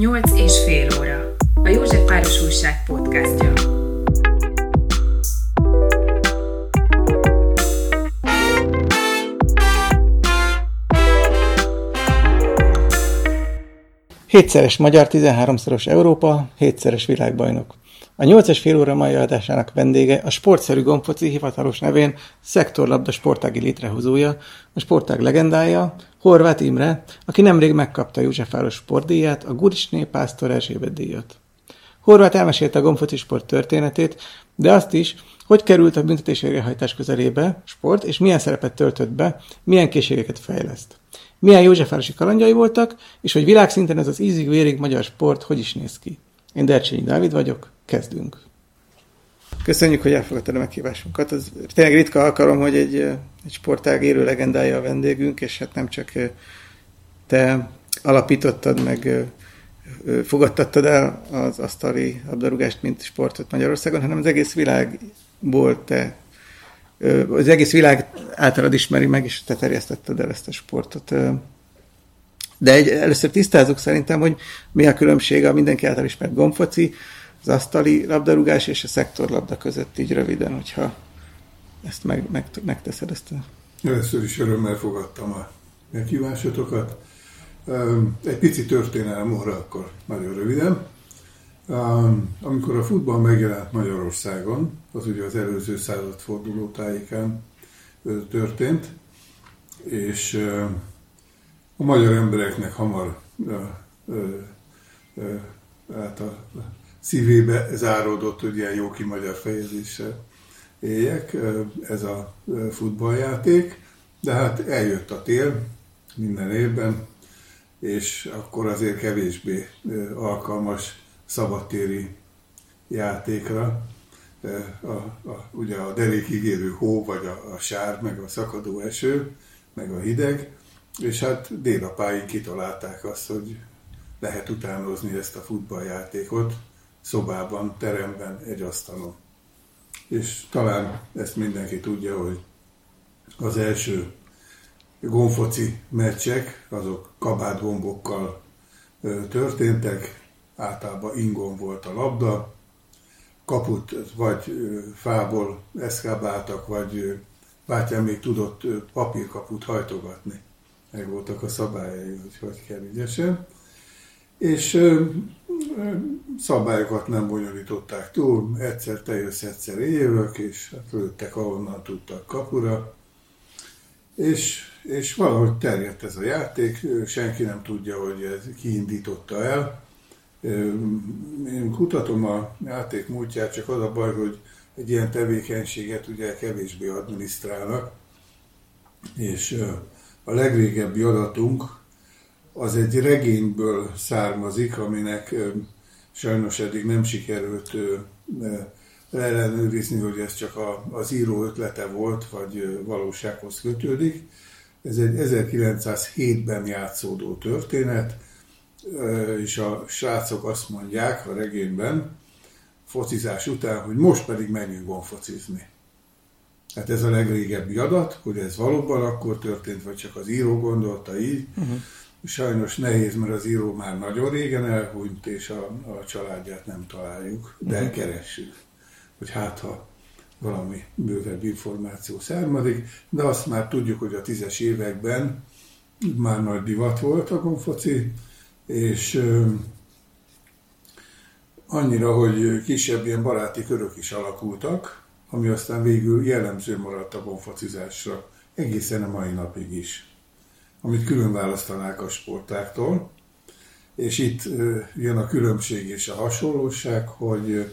Nyolc és fél óra. A József Páros Újság podcastja. Hétszeres magyar, 13-szoros Európa, hétszeres világbajnok. A 8-es fél óra mai adásának vendége a sportszerű gomfoci hivatalos nevén szektorlabda sportági létrehozója, a sportág legendája, Horváth Imre, aki nemrég megkapta Józsefváros sportdíját, a Gurisné Pásztor Erzsébet díjat. Horváth elmesélte a gomfoci sport történetét, de azt is, hogy került a büntetés végrehajtás közelébe sport, és milyen szerepet töltött be, milyen készségeket fejleszt. Milyen Józsefvárosi kalandjai voltak, és hogy világszinten ez az ízig-vérig magyar sport hogy is néz ki. Én Dercsényi Dávid vagyok, kezdünk. Köszönjük, hogy elfogadtad a meghívásunkat. Ez tényleg ritka alkalom, hogy egy, egy sportág élő legendája a vendégünk, és hát nem csak te alapítottad, meg fogadtattad el az asztali labdarúgást, mint sportot Magyarországon, hanem az egész világból te az egész világ általad ismeri meg, és te terjesztetted el ezt a sportot. De egy, először tisztázunk szerintem, hogy mi a különbség a mindenki által ismert gomfoci, az asztali labdarúgás és a szektorlabda között így röviden, hogyha ezt meg, meg, megteszed ezt a... Először is örömmel fogadtam a meghívásotokat. Egy pici történelem óra, akkor nagyon röviden. Amikor a futball megjelent Magyarországon, az ugye az előző századforduló tájékán történt, és a magyar embereknek hamar hát a szívébe záródott, hogy ilyen jó ki magyar fejezéssel éljek, ez a futballjáték, de hát eljött a tél minden évben, és akkor azért kevésbé alkalmas szabadtéri játékra. A, a, ugye a derékig érő hó, vagy a, a sár, meg a szakadó eső, meg a hideg, és hát délapáig kitalálták azt, hogy lehet utánozni ezt a futballjátékot szobában, teremben, egy asztalon. És talán ezt mindenki tudja, hogy az első gonfoci meccsek, azok kabátgombokkal történtek, általában ingon volt a labda, kaput vagy fából eszkábáltak, vagy bátyám még tudott papírkaput hajtogatni. Meg voltak a szabályai, hogy hogy kell ügyesen. És szabályokat nem bonyolították túl, egyszer te jössz, egyszer jövök, és hát lőttek ahonnan tudtak kapura. És, és valahogy terjedt ez a játék, senki nem tudja, hogy ez kiindította el. Én kutatom a játék múltját, csak az a baj, hogy egy ilyen tevékenységet ugye kevésbé adminisztrálnak, és a legrégebbi adatunk az egy regényből származik, aminek sajnos eddig nem sikerült ellenőrizni, hogy ez csak az író ötlete volt, vagy valósághoz kötődik. Ez egy 1907-ben játszódó történet, és a srácok azt mondják a regényben, focizás után, hogy most pedig menjünk gonfocizni. Hát ez a legrégebbi adat, hogy ez valóban akkor történt, vagy csak az író gondolta így. Uh-huh. Sajnos nehéz, mert az író már nagyon régen elhunyt, és a, a családját nem találjuk, de uh-huh. keressük, hogy hát ha valami bővebb információ származik, de azt már tudjuk, hogy a tízes években már nagy divat volt a gonfoci, és annyira, hogy kisebb ilyen baráti körök is alakultak, ami aztán végül jellemző maradt a gonfocizásra, egészen a mai napig is amit külön választanák a sportáktól. És itt jön a különbség és a hasonlóság, hogy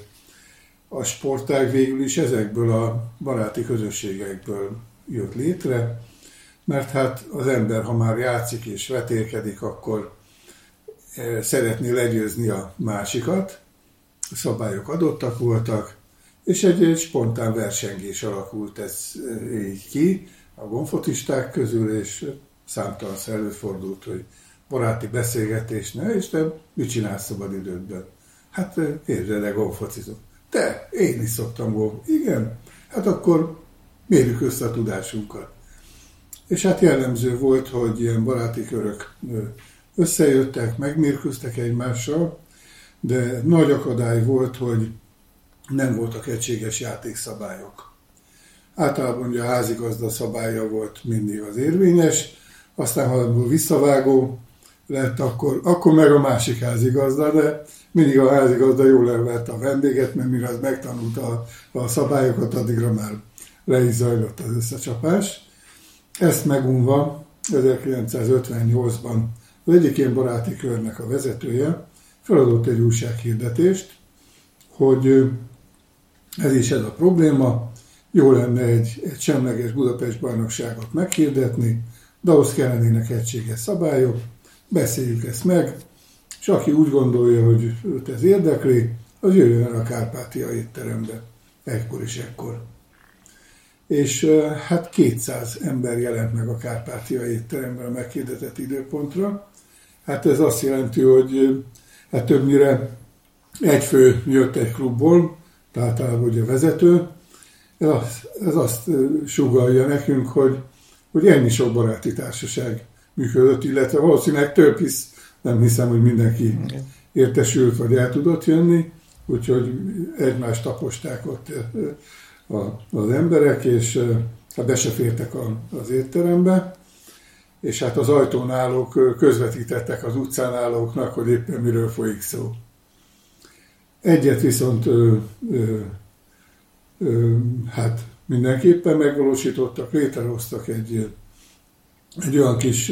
a sportág végül is ezekből a baráti közösségekből jött létre, mert hát az ember, ha már játszik és vetélkedik, akkor szeretné legyőzni a másikat, a szabályok adottak voltak, és egy, egy spontán versengés alakult ez így ki a gonfotisták közül, és számtalan előfordult, hogy baráti beszélgetésnél, és te mit csinálsz szabad idődben? Hát érzel golfocizok. Te, én is szoktam golf. Igen, hát akkor mérjük össze a tudásunkat. És hát jellemző volt, hogy ilyen baráti körök összejöttek, megmérkőztek egymással, de nagy akadály volt, hogy nem voltak egységes játékszabályok. Általában ugye a házigazda szabálya volt mindig az érvényes, aztán ha visszavágó lett, akkor, akkor meg a másik házigazda, de mindig a házigazda jól elvette a vendéget, mert mire az megtanulta a, a szabályokat, addigra már le is zajlott az összecsapás. Ezt megunva 1958-ban az egyik ilyen baráti körnek a vezetője feladott egy újsághirdetést, hogy ez is ez a probléma, jó lenne egy, egy semleges Budapest bajnokságot meghirdetni, de ahhoz kellenének egységes szabályok, beszéljük ezt meg, és aki úgy gondolja, hogy őt ez érdekli, az jöjjön el a Kárpátia étterembe, ekkor és ekkor. És hát 200 ember jelent meg a Kárpátia étteremben a meghirdetett időpontra. Hát ez azt jelenti, hogy hát többnyire egy fő jött egy klubból, tehát ugye vezető, ez azt sugalja nekünk, hogy, hogy ennyi sok baráti társaság működött, illetve valószínűleg több, hisz nem hiszem, hogy mindenki értesült, vagy el tudott jönni, úgyhogy egymást taposták ott az emberek, és hát be se fértek az étterembe, és hát az ajtón állók közvetítettek az utcán állóknak, hogy éppen miről folyik szó. Egyet viszont ö, ö, ö, hát mindenképpen megvalósítottak, létrehoztak egy, egy olyan kis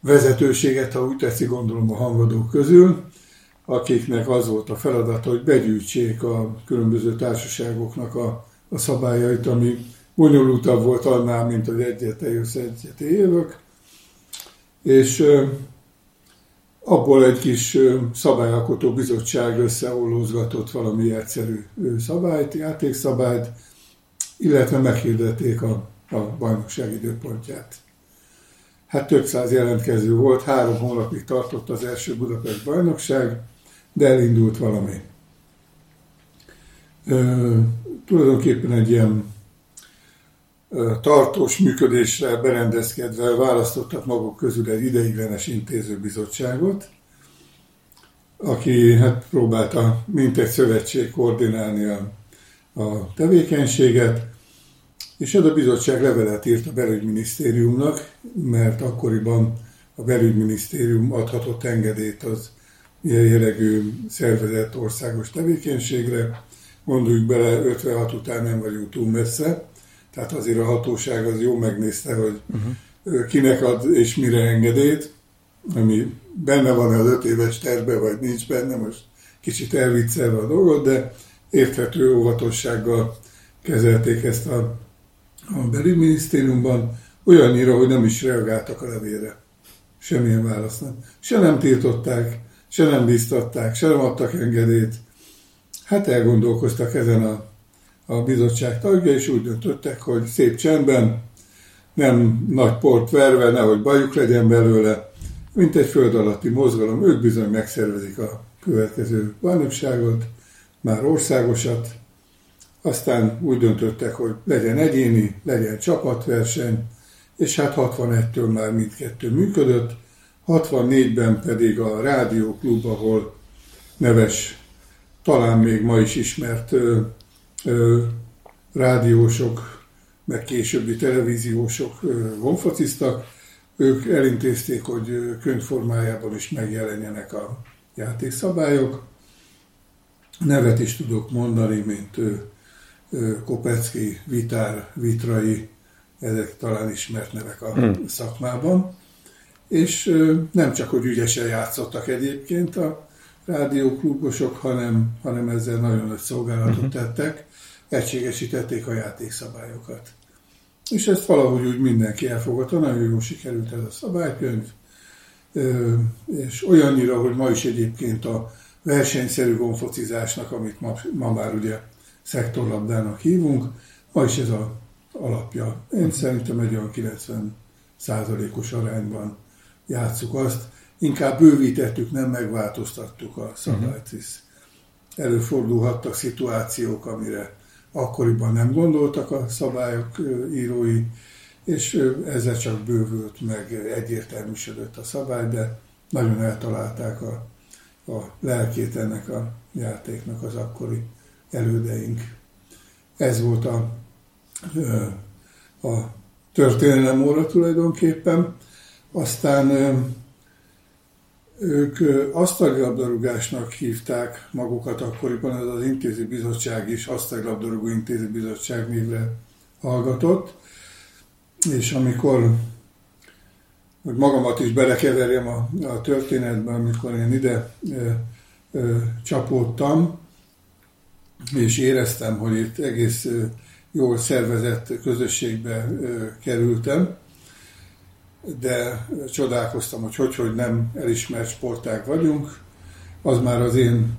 vezetőséget, ha úgy tetszik, gondolom a hangadók közül, akiknek az volt a feladata, hogy begyűjtsék a különböző társaságoknak a, a szabályait, ami bonyolultabb volt annál, mint hogy egyet eljössz, egyet éjövök. És abból egy kis szabályalkotó bizottság összeollózgatott valami egyszerű szabályt, játékszabályt, illetve meghirdették a, a bajnokság időpontját. Hát több száz jelentkező volt, három hónapig tartott az első Budapest bajnokság, de elindult valami. Ö, tulajdonképpen egy ilyen tartós működésre berendezkedve választottak maguk közül egy ideiglenes intézőbizottságot, aki hát próbálta mint egy szövetség koordinálni a, a tevékenységet, és ez a bizottság levelet írt a belügyminisztériumnak, mert akkoriban a belügyminisztérium adhatott engedélyt az ilyen jellegű szervezett országos tevékenységre. Gondoljuk bele, 56 után nem vagyunk túl messze, tehát azért a hatóság az jó megnézte, hogy uh-huh. kinek ad és mire engedélyt, ami benne van az öt éves tervbe, vagy nincs benne, most kicsit elviccelve a dolgot, de érthető óvatossággal kezelték ezt a, a belügyminisztériumban, olyannyira, hogy nem is reagáltak a levélre. Semmilyen választ nem. Se nem tiltották, se nem biztatták, se nem adtak engedélyt. Hát elgondolkoztak ezen a a bizottság tagja, és úgy döntöttek, hogy szép csendben, nem nagy port verve, nehogy bajuk legyen belőle, mint egy föld alatti mozgalom, ők bizony megszervezik a következő bajnokságot, már országosat, aztán úgy döntöttek, hogy legyen egyéni, legyen csapatverseny, és hát 61-től már mindkettő működött, 64-ben pedig a rádióklub, ahol neves, talán még ma is ismert rádiósok, meg későbbi televíziósok vonfociztak, ők elintézték, hogy könyvformájában is megjelenjenek a játékszabályok. Nevet is tudok mondani, mint Kopecki, Vitár, Vitrai, ezek talán ismert nevek a hmm. szakmában. És nem csak, hogy ügyesen játszottak egyébként a rádióklubosok, hanem, hanem ezzel nagyon nagy szolgálatot uh-huh. tettek egységesítették a játékszabályokat. És ezt valahogy úgy mindenki elfogadta, nagyon jól sikerült ez a szabálykönyv, és olyannyira, hogy ma is egyébként a versenyszerű gonfocizásnak, amit ma, ma már ugye szektorlabdának hívunk, ma is ez a alapja. Én szerintem egy olyan 90 százalékos arányban játsszuk azt. Inkább bővítettük, nem megváltoztattuk a szabályt, hisz előfordulhattak szituációk, amire akkoriban nem gondoltak a szabályok írói, és ezzel csak bővült meg, egyértelműsödött a szabály, de nagyon eltalálták a, a lelkét ennek a játéknak az akkori elődeink. Ez volt a, a történelem óra tulajdonképpen. Aztán ők asztali labdarúgásnak hívták magukat akkoriban, ez az intézi bizottság is asztali labdarúgó intézi bizottság névre hallgatott, és amikor hogy magamat is belekeverjem a, a történetben, amikor én ide ö, ö, csapódtam, és éreztem, hogy itt egész ö, jól szervezett közösségbe ö, kerültem, de csodálkoztam, hogy hogy, hogy nem elismert sportág vagyunk. Az már az én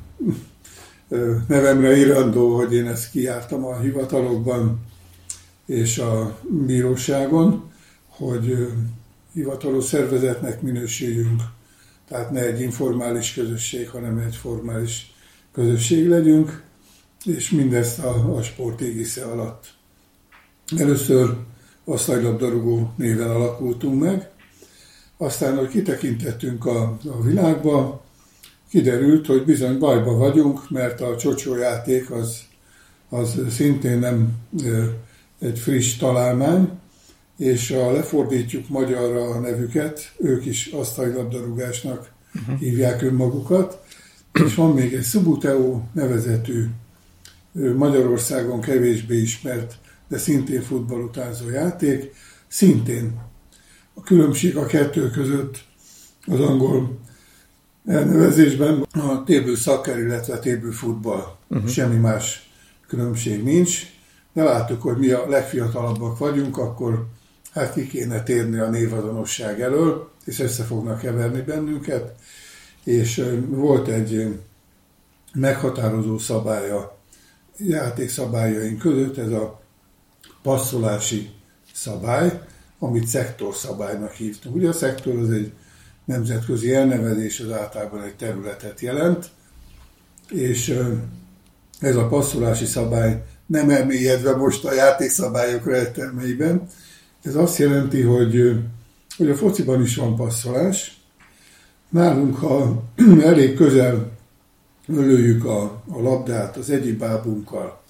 nevemre irandó, hogy én ezt kiártam a hivatalokban és a bíróságon, hogy hivatalos szervezetnek minősüljünk. Tehát ne egy informális közösség, hanem egy formális közösség legyünk, és mindezt a, a sport égisze alatt. Először osztálylabdarúgó néven alakultunk meg. Aztán, hogy kitekintettünk a, a világba, kiderült, hogy bizony bajba vagyunk, mert a csocsójáték az, az szintén nem egy friss találmány, és ha lefordítjuk magyarra a nevüket, ők is asztálylabdarúgásnak uh-huh. hívják önmagukat, és van még egy Subuteo nevezetű Magyarországon kevésbé ismert de szintén futballutánzó játék. Szintén a különbség a kettő között az angol elnevezésben a téből szakker, illetve téből futball. Uh-huh. Semmi más különbség nincs. De láttuk, hogy mi a legfiatalabbak vagyunk, akkor hát ki kéne térni a névazonosság elől, és össze fognak keverni bennünket. És volt egy meghatározó szabálya játékszabályaink között, ez a passzolási szabály, amit szektorszabálynak hívtunk. Ugye a szektor az egy nemzetközi elnevezés, az általában egy területet jelent, és ez a passzolási szabály nem elmélyedve most a játékszabályok rejtelmeiben. Ez azt jelenti, hogy, hogy a fociban is van passzolás. Nálunk, ha elég közel lőjük a, a labdát az egyik bábunkkal,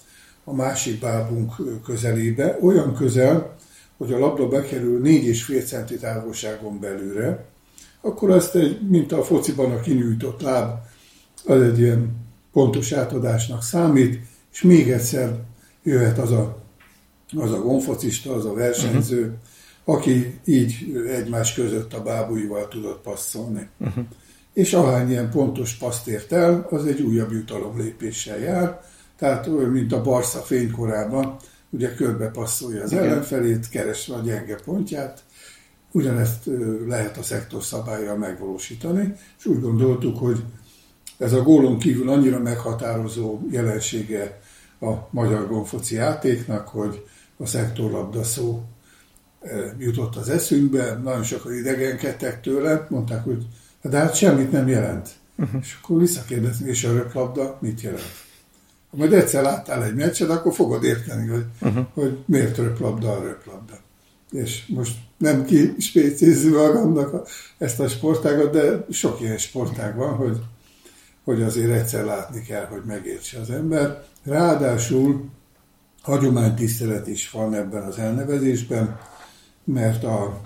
a másik bábunk közelébe, olyan közel, hogy a labda bekerül 4,5 centi távolságon belőle, akkor azt egy, mint a fociban a kinyújtott láb, az egy ilyen pontos átadásnak számít, és még egyszer jöhet az a, az a gonfocista, az a versenyző, uh-huh. aki így egymás között a bábúival tudott passzolni. Uh-huh. És ahány ilyen pontos paszt ért el, az egy újabb jutalom lépéssel jár, tehát olyan, mint a Barca fénykorában, ugye körbe passzolja az ellenfelét, keresve a gyenge pontját, ugyanezt lehet a szektor szabályjal megvalósítani, és úgy gondoltuk, hogy ez a gólon kívül annyira meghatározó jelensége a magyar gonfoci játéknak, hogy a szektorlabda szó jutott az eszünkbe, nagyon sokan idegenkedtek tőle, mondták, hogy de hát semmit nem jelent. Uh-huh. És akkor visszakérdezni, és a röplabda mit jelent? Ha majd egyszer láttál egy meccset, akkor fogod érteni, hogy, uh-huh. hogy miért röplabda a röplabda. És most nem ki spécézni magamnak ezt a sportágat, de sok ilyen sportág van, hogy, hogy azért egyszer látni kell, hogy megértse az ember. Ráadásul hagyománytisztelet is van ebben az elnevezésben, mert a,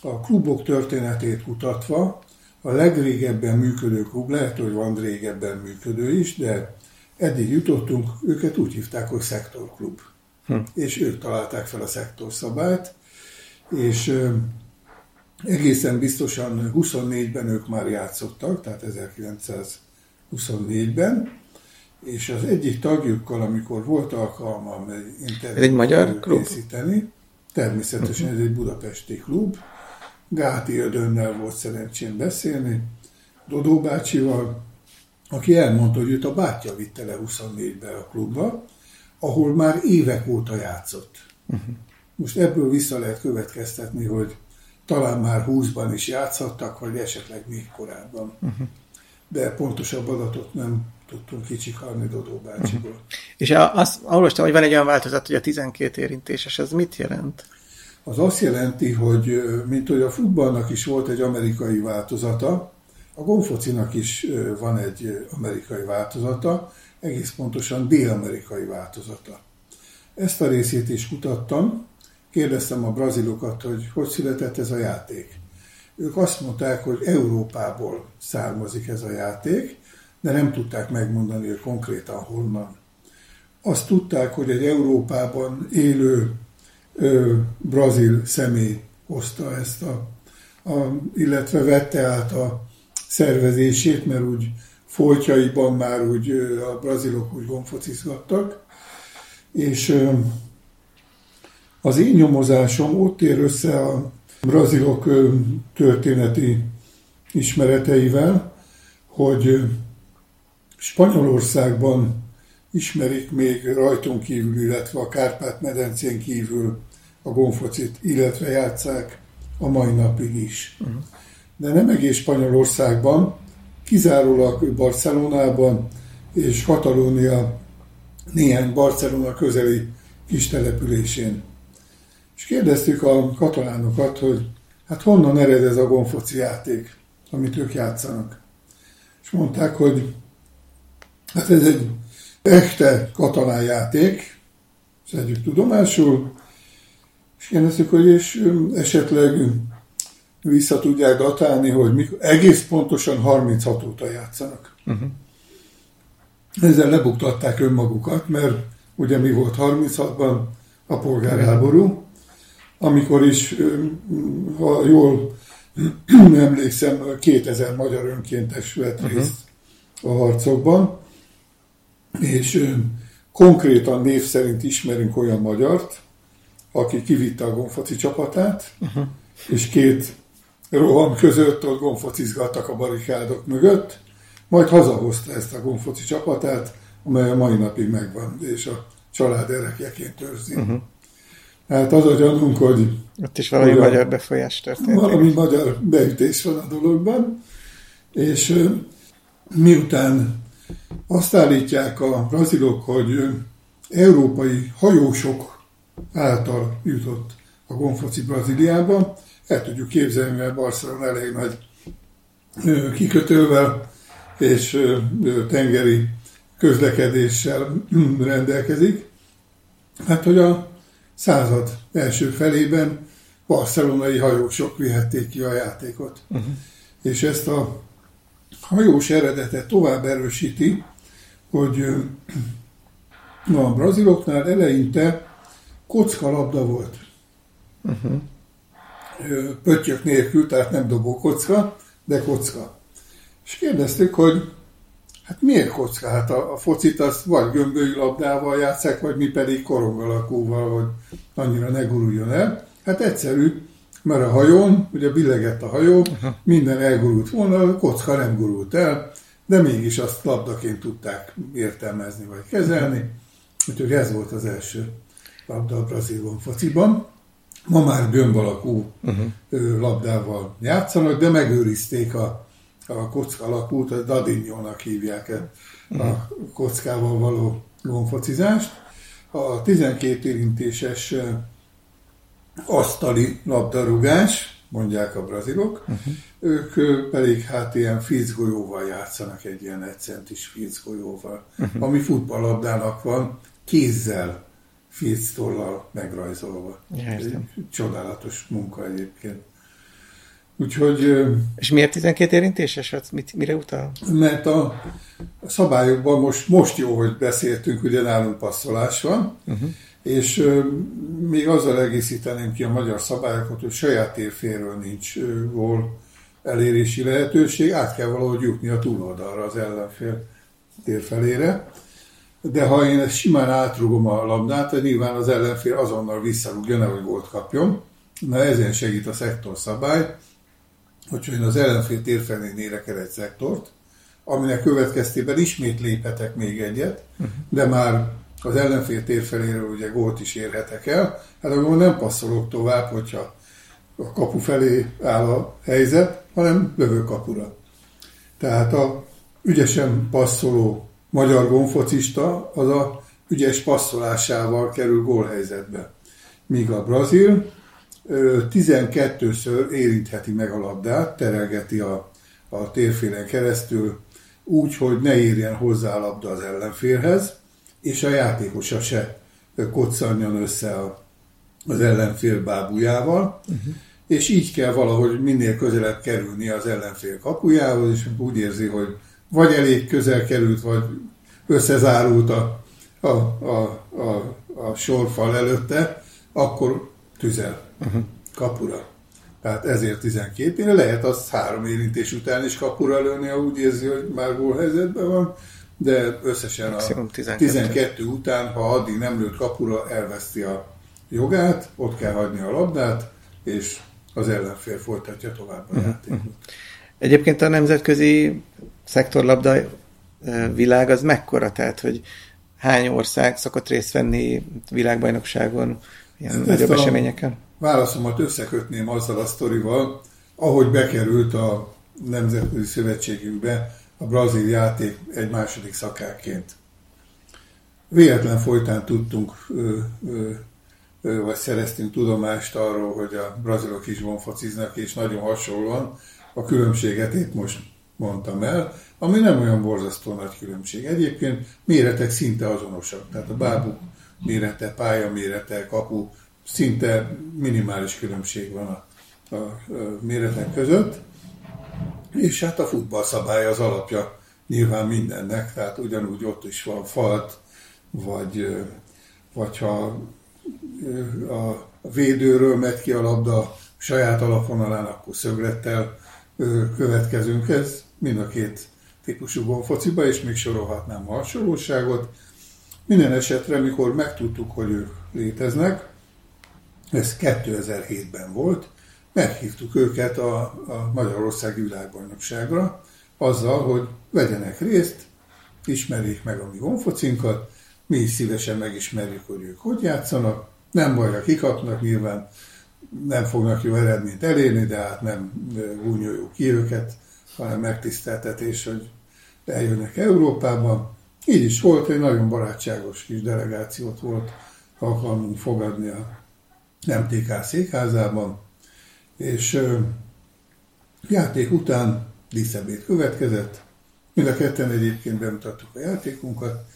a klubok történetét kutatva a legrégebben működő klub, lehet, hogy van régebben működő is, de eddig jutottunk, őket úgy hívták, hogy szektorklub. Hm. És ők találták fel a szektorszabályt, és egészen biztosan 24-ben ők már játszottak, tehát 1924-ben, és az egyik tagjukkal, amikor volt alkalmam egy interjút egy magyar klub? készíteni, természetesen uh-huh. ez egy budapesti klub, Gáti Ödönnel volt szerencsém beszélni, Dodó bácsival, aki elmondta, hogy őt a bátyja vitte le 24-be a klubba, ahol már évek óta játszott. Uh-huh. Most ebből vissza lehet következtetni, hogy talán már 20-ban is játszhattak, vagy esetleg még korábban. Uh-huh. De pontosabb adatot nem tudtunk kicsikarni Dodó bácsiból. Uh-huh. És azt olvastam, hogy van egy olyan változat, hogy a 12 érintéses, ez mit jelent? az azt jelenti, hogy mint hogy a futballnak is volt egy amerikai változata, a gomfocinak is van egy amerikai változata, egész pontosan dél-amerikai változata. Ezt a részét is kutattam, kérdeztem a brazilokat, hogy hogy született ez a játék. Ők azt mondták, hogy Európából származik ez a játék, de nem tudták megmondani, hogy konkrétan honnan. Azt tudták, hogy egy Európában élő ö, brazil személy hozta ezt a, a, illetve vette át a szervezését, mert úgy foltjaiban már úgy a brazilok úgy gonfocizgattak, és az én nyomozásom ott ér össze a brazilok történeti ismereteivel, hogy Spanyolországban ismerik még rajtunk kívül, illetve a Kárpát-medencén kívül a gonfocit, illetve játszák a mai napig is. De nem egész Spanyolországban, kizárólag Barcelonában és Katalónia néhány Barcelona közeli kis településén. És kérdeztük a katalánokat, hogy hát honnan ered ez a gonfoci játék, amit ők játszanak. És mondták, hogy hát ez egy echte katalán játék, szedjük tudomásul, és kérdeztük, hogy és esetleg vissza tudják datálni, hogy mikor, egész pontosan 36 óta játszanak. Uh-huh. Ezzel lebuktatták önmagukat, mert ugye mi volt 36-ban a polgárháború, amikor is, ha jól emlékszem, 2000 magyar önkéntes vett uh-huh. részt a harcokban, és konkrétan név szerint ismerünk olyan magyart, aki kivitte a gonfoci csapatát, uh-huh. és két roham között ott gonfocizgattak a barikádok mögött, majd hazahozta ezt a gonfoci csapatát, amely a mai napig megvan, és a család erekjeként őrzi. Uh-huh. Hát az a gyanunk, hogy... Ott is valami magyar a, befolyás történt. Valami magyar beütés van a dologban, és miután azt állítják a brazilok, hogy európai hajósok által jutott a gonfoci Brazíliába, el tudjuk képzelni, mert Barcelona elég nagy kikötővel és tengeri közlekedéssel rendelkezik. Hát, hogy a század első felében barcelonai hajósok vihették ki a játékot. Uh-huh. És ezt a hajós eredetet tovább erősíti, hogy a braziloknál eleinte kockalabda volt. Uh-huh. Pöttyök nélkül, tehát nem dobó kocka, de kocka. És kérdeztük, hogy hát miért kocka? Hát a, a focit azt vagy gömbölyű labdával játszák, vagy mi pedig korong alakúval, hogy annyira ne guruljon el. Hát egyszerű, mert a hajón, ugye billegett a hajó, minden elgurult volna, a kocka nem gurult el, de mégis azt labdaként tudták értelmezni vagy kezelni. Úgyhogy ez volt az első labda a brazil fociban. Ma már gömb alakú uh-huh. labdával játszanak, de megőrizték a, a kocka alakút, a dadinyónak hívják a uh-huh. kockával való gombfocizást. A 12 érintéses asztali labdarúgás, mondják a brazilok, uh-huh. ők pedig hát ilyen fickgolyóval játszanak, egy ilyen egycentis fickgolyóval, uh-huh. ami futballlabdának van, kézzel, filctollal megrajzolva. Értem. Csodálatos munka egyébként. Úgyhogy... És miért 12 érintéses? Mit, mire utal? Mert a, a szabályokban most, most jó, hogy beszéltünk, ugye nálunk passzolás van, uh-huh és még azzal egészíteném ki a magyar szabályokat, hogy saját térféről nincs gól elérési lehetőség, át kell valahogy jutni a túloldalra az ellenfél térfelére. De ha én ezt simán átrugom a labdát, nyilván az ellenfél azonnal visszarúgja, nehogy gólt kapjon. Na ezen segít a szektor szabály, hogyha én az ellenfél térfelén érek el egy szektort, aminek következtében ismét léphetek még egyet, de már az ellenfél térfeléről ugye gólt is érhetek el, hát akkor nem passzolok tovább, hogyha a kapu felé áll a helyzet, hanem lövő kapura. Tehát a ügyesen passzoló magyar gonfocista az a ügyes passzolásával kerül gólhelyzetbe. Míg a brazil 12-ször érintheti meg a labdát, terelgeti a, a térfélen keresztül, úgy, hogy ne érjen hozzá a labda az ellenfélhez, és a játékosa se koccanjon össze a, az ellenfél bábujával, uh-huh. és így kell valahogy minél közelebb kerülni az ellenfél kapujához, és úgy érzi, hogy vagy elég közel került, vagy összezárult a, a, a, a, a sorfal előtte, akkor tüzel uh-huh. kapura. Tehát ezért 12 éve lehet az három érintés után is kapura lőni, ha úgy érzi, hogy már helyzetben van, de összesen a 12. 12 után, ha addig nem lőtt kapura, elveszti a jogát, ott kell hagyni a labdát, és az ellenfél folytatja tovább a uh-huh. játékot. Egyébként a nemzetközi szektorlabda világ az mekkora, tehát hogy hány ország szokott részt venni világbajnokságon, ilyen hát nagyobb eseményeken? Válaszomat összekötném azzal a sztorival, ahogy bekerült a Nemzetközi Szövetségünkbe a brazil játék egy második szakáként. Véletlen folytán tudtunk, vagy szereztünk tudomást arról, hogy a brazilok is vonfociznak, és nagyon hasonlóan a különbséget épp most mondtam el, ami nem olyan borzasztó nagy különbség. Egyébként méretek szinte azonosak, tehát a bábuk mérete, pálya mérete, kapu, szinte minimális különbség van a, a, a méretek között. És hát a futball szabálya az alapja nyilván mindennek, tehát ugyanúgy ott is van falt, vagy, vagy ha a védőről megy ki a labda saját alapvonalán, akkor szöglettel következünk. Ez mind a két típusú gonfociba, és még sorolhatnám a hasonlóságot. Minden esetre, mikor megtudtuk, hogy ők léteznek, ez 2007-ben volt, meghívtuk őket a, a Magyarországi Világbajnokságra, azzal, hogy vegyenek részt, ismerjék meg a mi honfocinkat, mi is szívesen megismerjük, hogy ők hogy játszanak, nem baj, ha kikapnak, nyilván nem fognak jó eredményt elérni, de hát nem gúnyoljuk ki őket, hanem megtiszteltetés, hogy eljönnek Európába. Így is volt, egy nagyon barátságos kis delegációt volt alkalmunk fogadni a MTK székházában, és játék után díszebét következett, mind a ketten egyébként bemutattuk a játékunkat,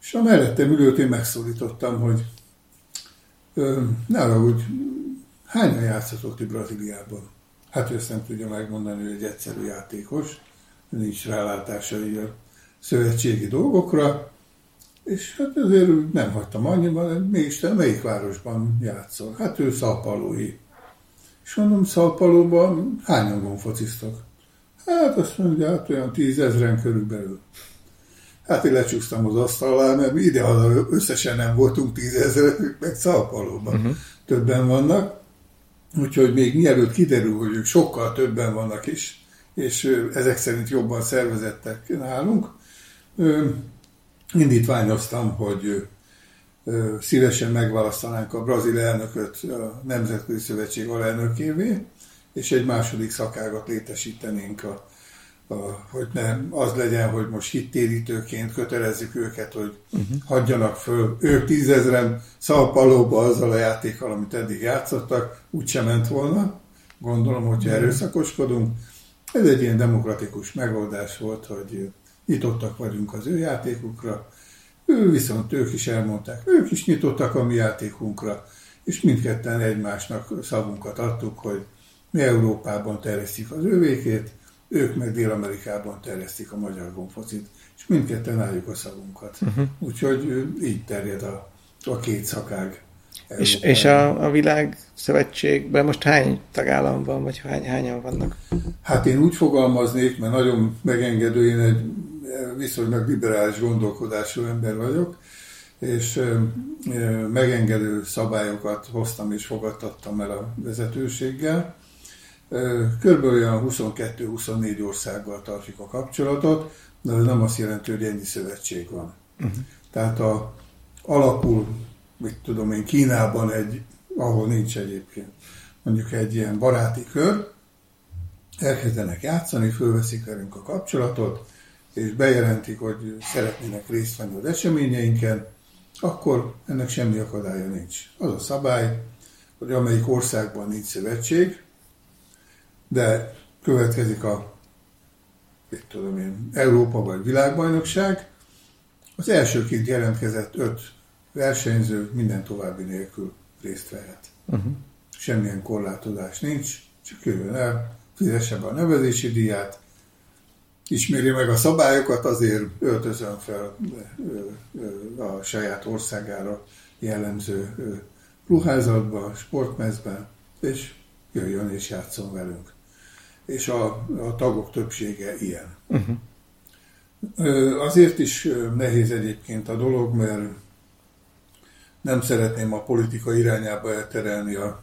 és a mellettem ülőt én megszólítottam, hogy ne arra, hogy hányan játszatok ti Brazíliában? Hát ő ezt nem tudja megmondani, hogy egy egyszerű játékos, nincs rálátása a szövetségi dolgokra, és hát azért nem hagytam annyiban, mégis te melyik városban játszol? Hát ő szalpalói. És mondom, Szalpalóban hányan gonfociztak? Hát azt mondja, hát olyan tízezren körülbelül. Hát én lecsúsztam az asztal alá, mert ide összesen nem voltunk tízezren, meg Szalpalóban uh-huh. többen vannak. Úgyhogy még mielőtt kiderül, hogy ők sokkal többen vannak is, és ezek szerint jobban szervezettek nálunk, indítványoztam, hogy szívesen megválasztanánk a brazil elnököt a Nemzetközi Szövetség alelnökévé, és egy második szakágat létesítenénk, a, a, hogy ne az legyen, hogy most hittérítőként kötelezzük őket, hogy uh-huh. hagyjanak föl. Ők tízezren szalpalóba azzal a játékkal, amit eddig játszottak, úgysem ment volna. Gondolom, hogyha uh-huh. erőszakoskodunk. Ez egy ilyen demokratikus megoldás volt, hogy nyitottak vagyunk az ő játékukra, ő viszont ők is elmondták, ők is nyitottak a mi játékunkra, és mindketten egymásnak szavunkat adtuk, hogy mi Európában terjesztjük az ővékét, ők meg Dél-Amerikában terjesztik a magyar gombfocit, és mindketten álljuk a szavunkat. Uh-huh. Úgyhogy így terjed a, a két szakág. És, és a, a világ szövetségben most hány tagállam van, vagy hány, hányan vannak? Hát én úgy fogalmaznék, mert nagyon megengedő, én egy viszonylag liberális gondolkodású ember vagyok, és megengedő szabályokat hoztam és fogadtattam el a vezetőséggel. Körülbelül olyan 22-24 országgal tartjuk a kapcsolatot, de ez nem azt jelenti, hogy ennyi szövetség van. Uh-huh. Tehát a, alakul, mit tudom én, Kínában egy, ahol nincs egyébként, mondjuk egy ilyen baráti kör, elkezdenek játszani, fölveszik velünk a kapcsolatot, és bejelentik, hogy szeretnének részt venni az eseményeinken, akkor ennek semmi akadálya nincs. Az a szabály, hogy amelyik országban nincs szövetség, de következik a mit tudom én, Európa vagy világbajnokság, az elsőként jelentkezett öt versenyző minden további nélkül részt vehet. Uh-huh. Semmilyen korlátozás nincs, csak jöjjön el, fizesse be a nevezési díját, ismeri meg a szabályokat, azért öltözön fel a saját országára jellemző ruházatba, sportmezben, és jöjjön és játszon velünk. És a, a tagok többsége ilyen. Uh-huh. Azért is nehéz egyébként a dolog, mert nem szeretném a politika irányába elterelni a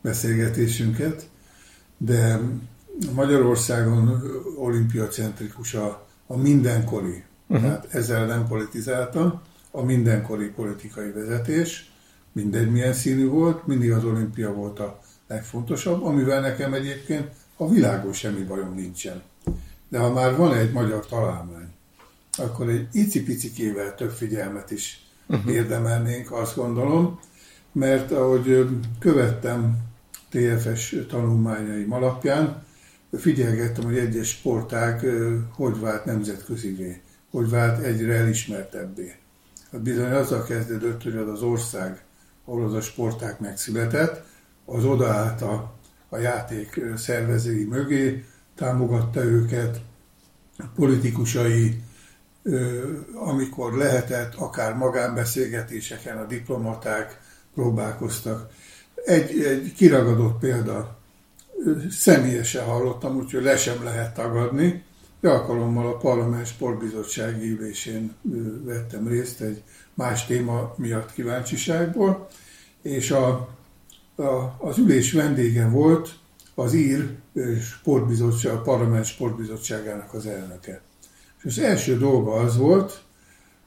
beszélgetésünket, de Magyarországon olimpiacentrikus a, a mindenkori, uh-huh. tehát ezzel nem politizáltam, a mindenkori politikai vezetés, mindegy milyen színű volt, mindig az olimpia volt a legfontosabb, amivel nekem egyébként a világon semmi bajom nincsen. De ha már van egy magyar találmány, akkor egy icipicikével több figyelmet is uh-huh. érdemelnénk, azt gondolom, mert ahogy követtem TFS tanulmányaim alapján, figyelgettem, hogy egyes sportág hogy vált nemzetközivé, hogy vált egyre elismertebbé. Hát bizony azzal kezdődött, hogy az az ország, ahol az a sportág megszületett, az odaállt a, a játék szervezői mögé, támogatta őket, politikusai, amikor lehetett, akár magánbeszélgetéseken a diplomaták próbálkoztak. Egy, egy kiragadott példa, személyesen hallottam, úgyhogy le sem lehet tagadni. Egy alkalommal a Parlament Sportbizottsági ülésén vettem részt egy más téma miatt kíváncsiságból, és a, a, az ülés vendége volt az ír sportbizottság, a Parlament Sportbizottságának az elnöke. És az első dolga az volt,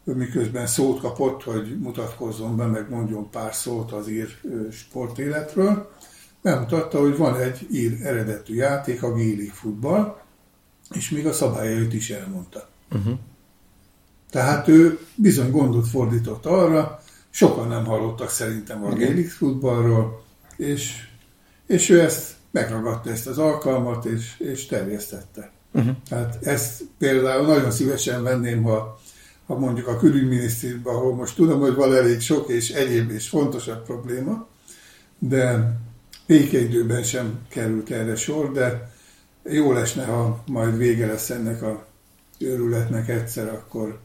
miközben szót kapott, hogy mutatkozzon be, meg mondjon pár szót az ír sportéletről, bemutatta, hogy van egy ír eredetű játék, a Gélik futball, és még a szabályait is elmondta. Uh-huh. Tehát ő bizony gondot fordított arra, sokan nem hallottak szerintem a Gélik futballról, és, és ő ezt megragadta ezt az alkalmat, és, és terjesztette. Uh-huh. Tehát ezt például nagyon szívesen venném, ha, ha mondjuk a külügyminisztériumban, ahol most tudom, hogy van elég sok és egyéb és fontosabb probléma, de békeidőben sem került erre sor, de jó lesne, ha majd vége lesz ennek a őrületnek egyszer, akkor,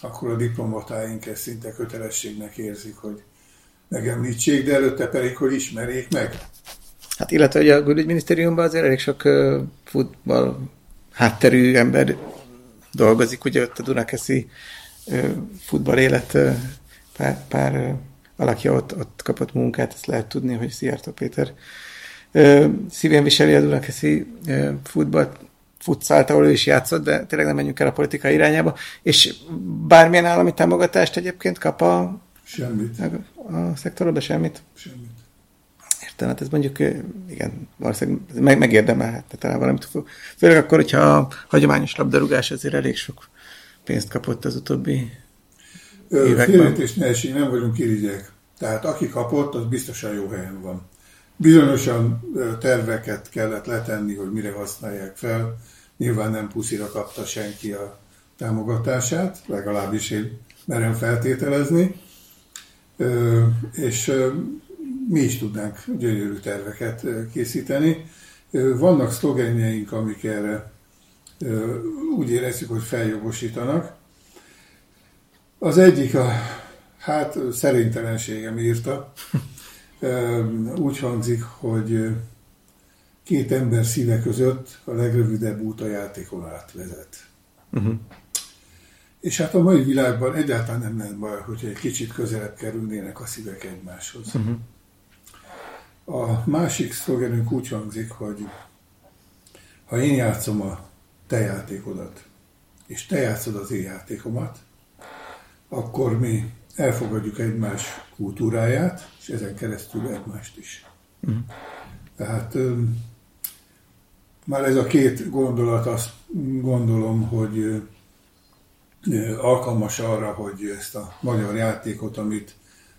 akkor a diplomatáink ezt szinte kötelességnek érzik, hogy megemlítsék, de előtte pedig, hogy ismerjék meg. Hát illetve hogy a külügyminisztériumban azért elég sok uh, futball hátterű ember dolgozik, ugye ott a Dunakeszi uh, futball élet uh, pár, pár valaki ott, ott kapott munkát, ezt lehet tudni, hogy Szijjártó Péter szívén viseli a Dunakeszi futballt, futszált, ahol ő is játszott, de tényleg nem menjünk el a politika irányába. És bármilyen állami támogatást egyébként kap a, semmit. a, a semmit? Semmit. Értem, hát ez mondjuk, igen, valószínűleg meg, megérdemelhetne talán valamit. Főleg akkor, hogyha a hagyományos labdarúgás azért elég sok pénzt kapott az utóbbi Félretés ne esik, nem vagyunk irigyek. Tehát aki kapott, az biztosan jó helyen van. Bizonyosan terveket kellett letenni, hogy mire használják fel. Nyilván nem puszira kapta senki a támogatását, legalábbis én merem feltételezni. És mi is tudnánk gyönyörű terveket készíteni. Vannak szlogenjeink, amik erre úgy érezzük, hogy feljogosítanak. Az egyik a, hát szerintelenségem írta. Úgy hangzik, hogy két ember szíve között a legrövidebb út a játékon átvezet. Uh-huh. És hát a mai világban egyáltalán nem lenne baj, hogyha egy kicsit közelebb kerülnének a szívek egymáshoz. Uh-huh. A másik szlogenünk úgy hangzik, hogy ha én játszom a te játékodat, és te játszod az én játékomat, akkor mi elfogadjuk egymás kultúráját, és ezen keresztül egymást is. Mm. Tehát már ez a két gondolat, azt gondolom, hogy alkalmas arra, hogy ezt a magyar játékot, amit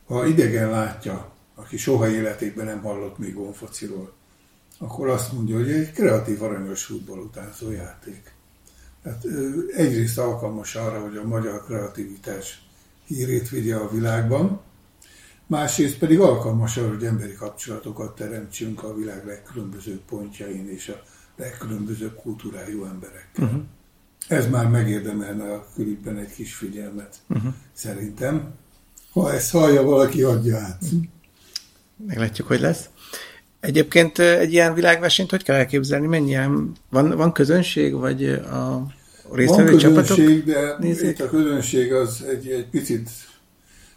ha idegen látja, aki soha életében nem hallott még gonfociról, akkor azt mondja, hogy egy kreatív aranyos futballutánzó játék. Hát egyrészt alkalmas arra, hogy a magyar kreativitás hírét vigye a világban, másrészt pedig alkalmas arra, hogy emberi kapcsolatokat teremtsünk a világ legkülönbözőbb pontjain és a legkülönbözőbb kultúrájú emberekkel. Uh-huh. Ez már megérdemelne a külügyben egy kis figyelmet, uh-huh. szerintem. Ha ezt hallja, valaki adja át. Meglátjuk, hogy lesz. Egyébként egy ilyen világversenyt hogy kell elképzelni? Mennyien van, van közönség, vagy a résztvevő csapatok? Van közönség, de nézik? itt a közönség az egy, egy picit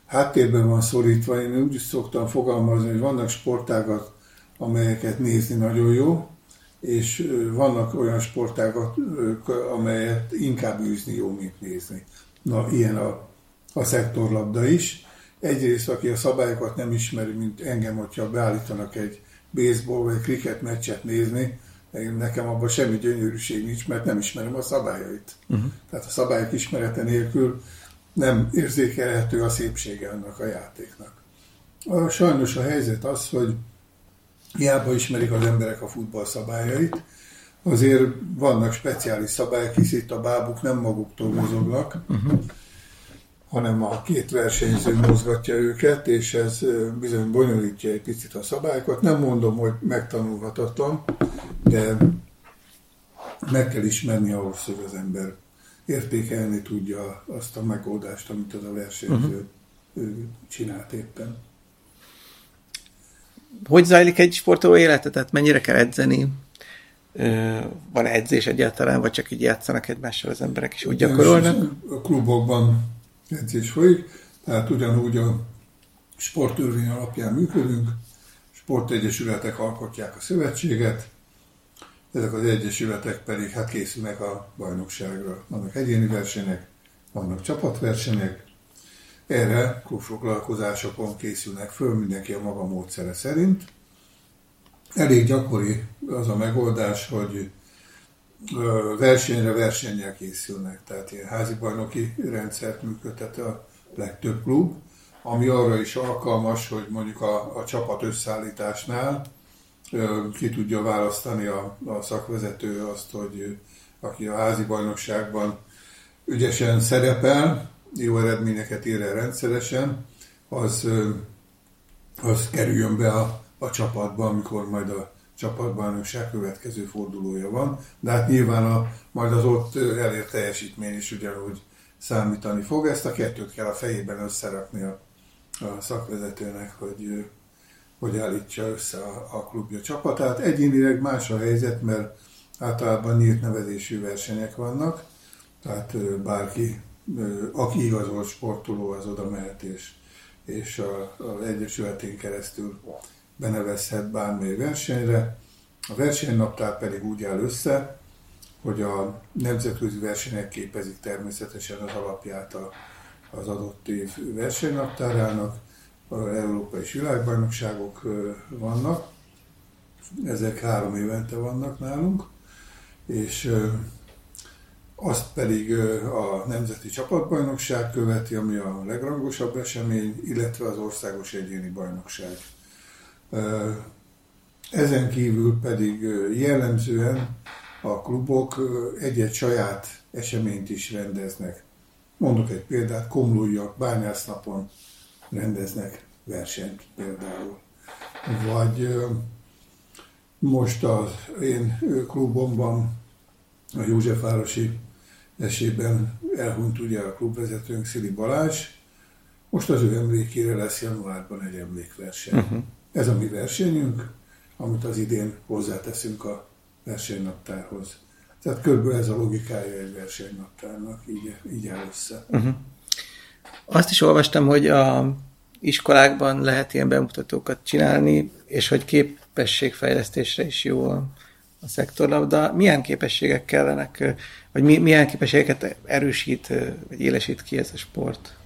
háttérben van szorítva. Én úgy is szoktam fogalmazni, hogy vannak sportágat, amelyeket nézni nagyon jó, és vannak olyan sportágat, amelyet inkább űzni jó, mint nézni. Na, ilyen a, a szektorlabda is. Egyrészt, aki a szabályokat nem ismeri, mint engem, hogyha beállítanak egy baseball vagy cricket meccset nézni, nekem abban semmi gyönyörűség nincs, mert nem ismerem a szabályait. Uh-huh. Tehát a szabályok ismerete nélkül nem érzékelhető a szépsége annak a játéknak. A, sajnos a helyzet az, hogy hiába ismerik az emberek a futball szabályait, azért vannak speciális szabályok, hisz itt a bábuk nem maguktól mozognak, uh-huh hanem a két versenyző mozgatja őket, és ez bizony bonyolítja egy picit a szabályokat. Nem mondom, hogy megtanulhatatlan, de meg kell ismerni ahhoz, hogy az ember értékelni tudja azt a megoldást, amit az a versenyző uh-huh. csinált éppen. Hogy zajlik egy sportoló élete? Tehát mennyire kell edzeni? Van edzés egyáltalán, vagy csak így játszanak egymással az emberek, és úgy gyakorolnak? A klubokban edzés folyik, tehát ugyanúgy a sportörvény alapján működünk, sportegyesületek alkotják a szövetséget, ezek az egyesületek pedig hát készülnek a bajnokságra. Vannak egyéni versenyek, vannak csapatversenyek, erre klubfoglalkozásokon készülnek föl mindenki a maga módszere szerint. Elég gyakori az a megoldás, hogy versenyre versennyel készülnek, tehát ilyen házi bajnoki rendszert működtet a legtöbb klub, ami arra is alkalmas, hogy mondjuk a, a csapat összeállításnál ki tudja választani a, a szakvezető azt, hogy aki a házi bajnokságban ügyesen szerepel, jó eredményeket ér el rendszeresen, az, az kerüljön be a, a csapatba, amikor majd a csapatbajnokság következő fordulója van, de hát nyilván a, majd az ott elért teljesítmény is ugyanúgy számítani fog. Ezt a kettőt kell a fejében összerakni a, a szakvezetőnek, hogy hogy állítsa össze a, a klubja csapatát. Egyénileg más a helyzet, mert általában nyílt nevezésű versenyek vannak, tehát bárki, aki igazolt sportoló, az oda mehet, és, és az Egyesületén keresztül benevezhet bármely versenyre. A versenynaptár pedig úgy áll össze, hogy a nemzetközi versenyek képezik természetesen az alapját a, az adott év versenynaptárának, a európai és világbajnokságok vannak, ezek három évente vannak nálunk, és azt pedig a Nemzeti Csapatbajnokság követi, ami a legrangosabb esemény, illetve az Országos Egyéni Bajnokság. Ezen kívül pedig jellemzően a klubok egy-egy saját eseményt is rendeznek. Mondok egy példát, Komlóiak bányásznapon rendeznek versenyt például. Vagy most az én klubomban, a Józsefvárosi esében elhunyt ugye a klubvezetőnk Szili Balázs, most az ő emlékére lesz januárban egy emlékverseny. Uh-huh. Ez a mi versenyünk, amit az idén hozzáteszünk a versenynaptárhoz. Tehát körülbelül ez a logikája egy versenynaptárnak, így, így áll össze. Uh-huh. Azt is olvastam, hogy a iskolákban lehet ilyen bemutatókat csinálni, és hogy képességfejlesztésre is jó a, a szektorlabda. Milyen képességek kellenek, vagy mi, milyen képességeket erősít, vagy élesít ki ez a sport?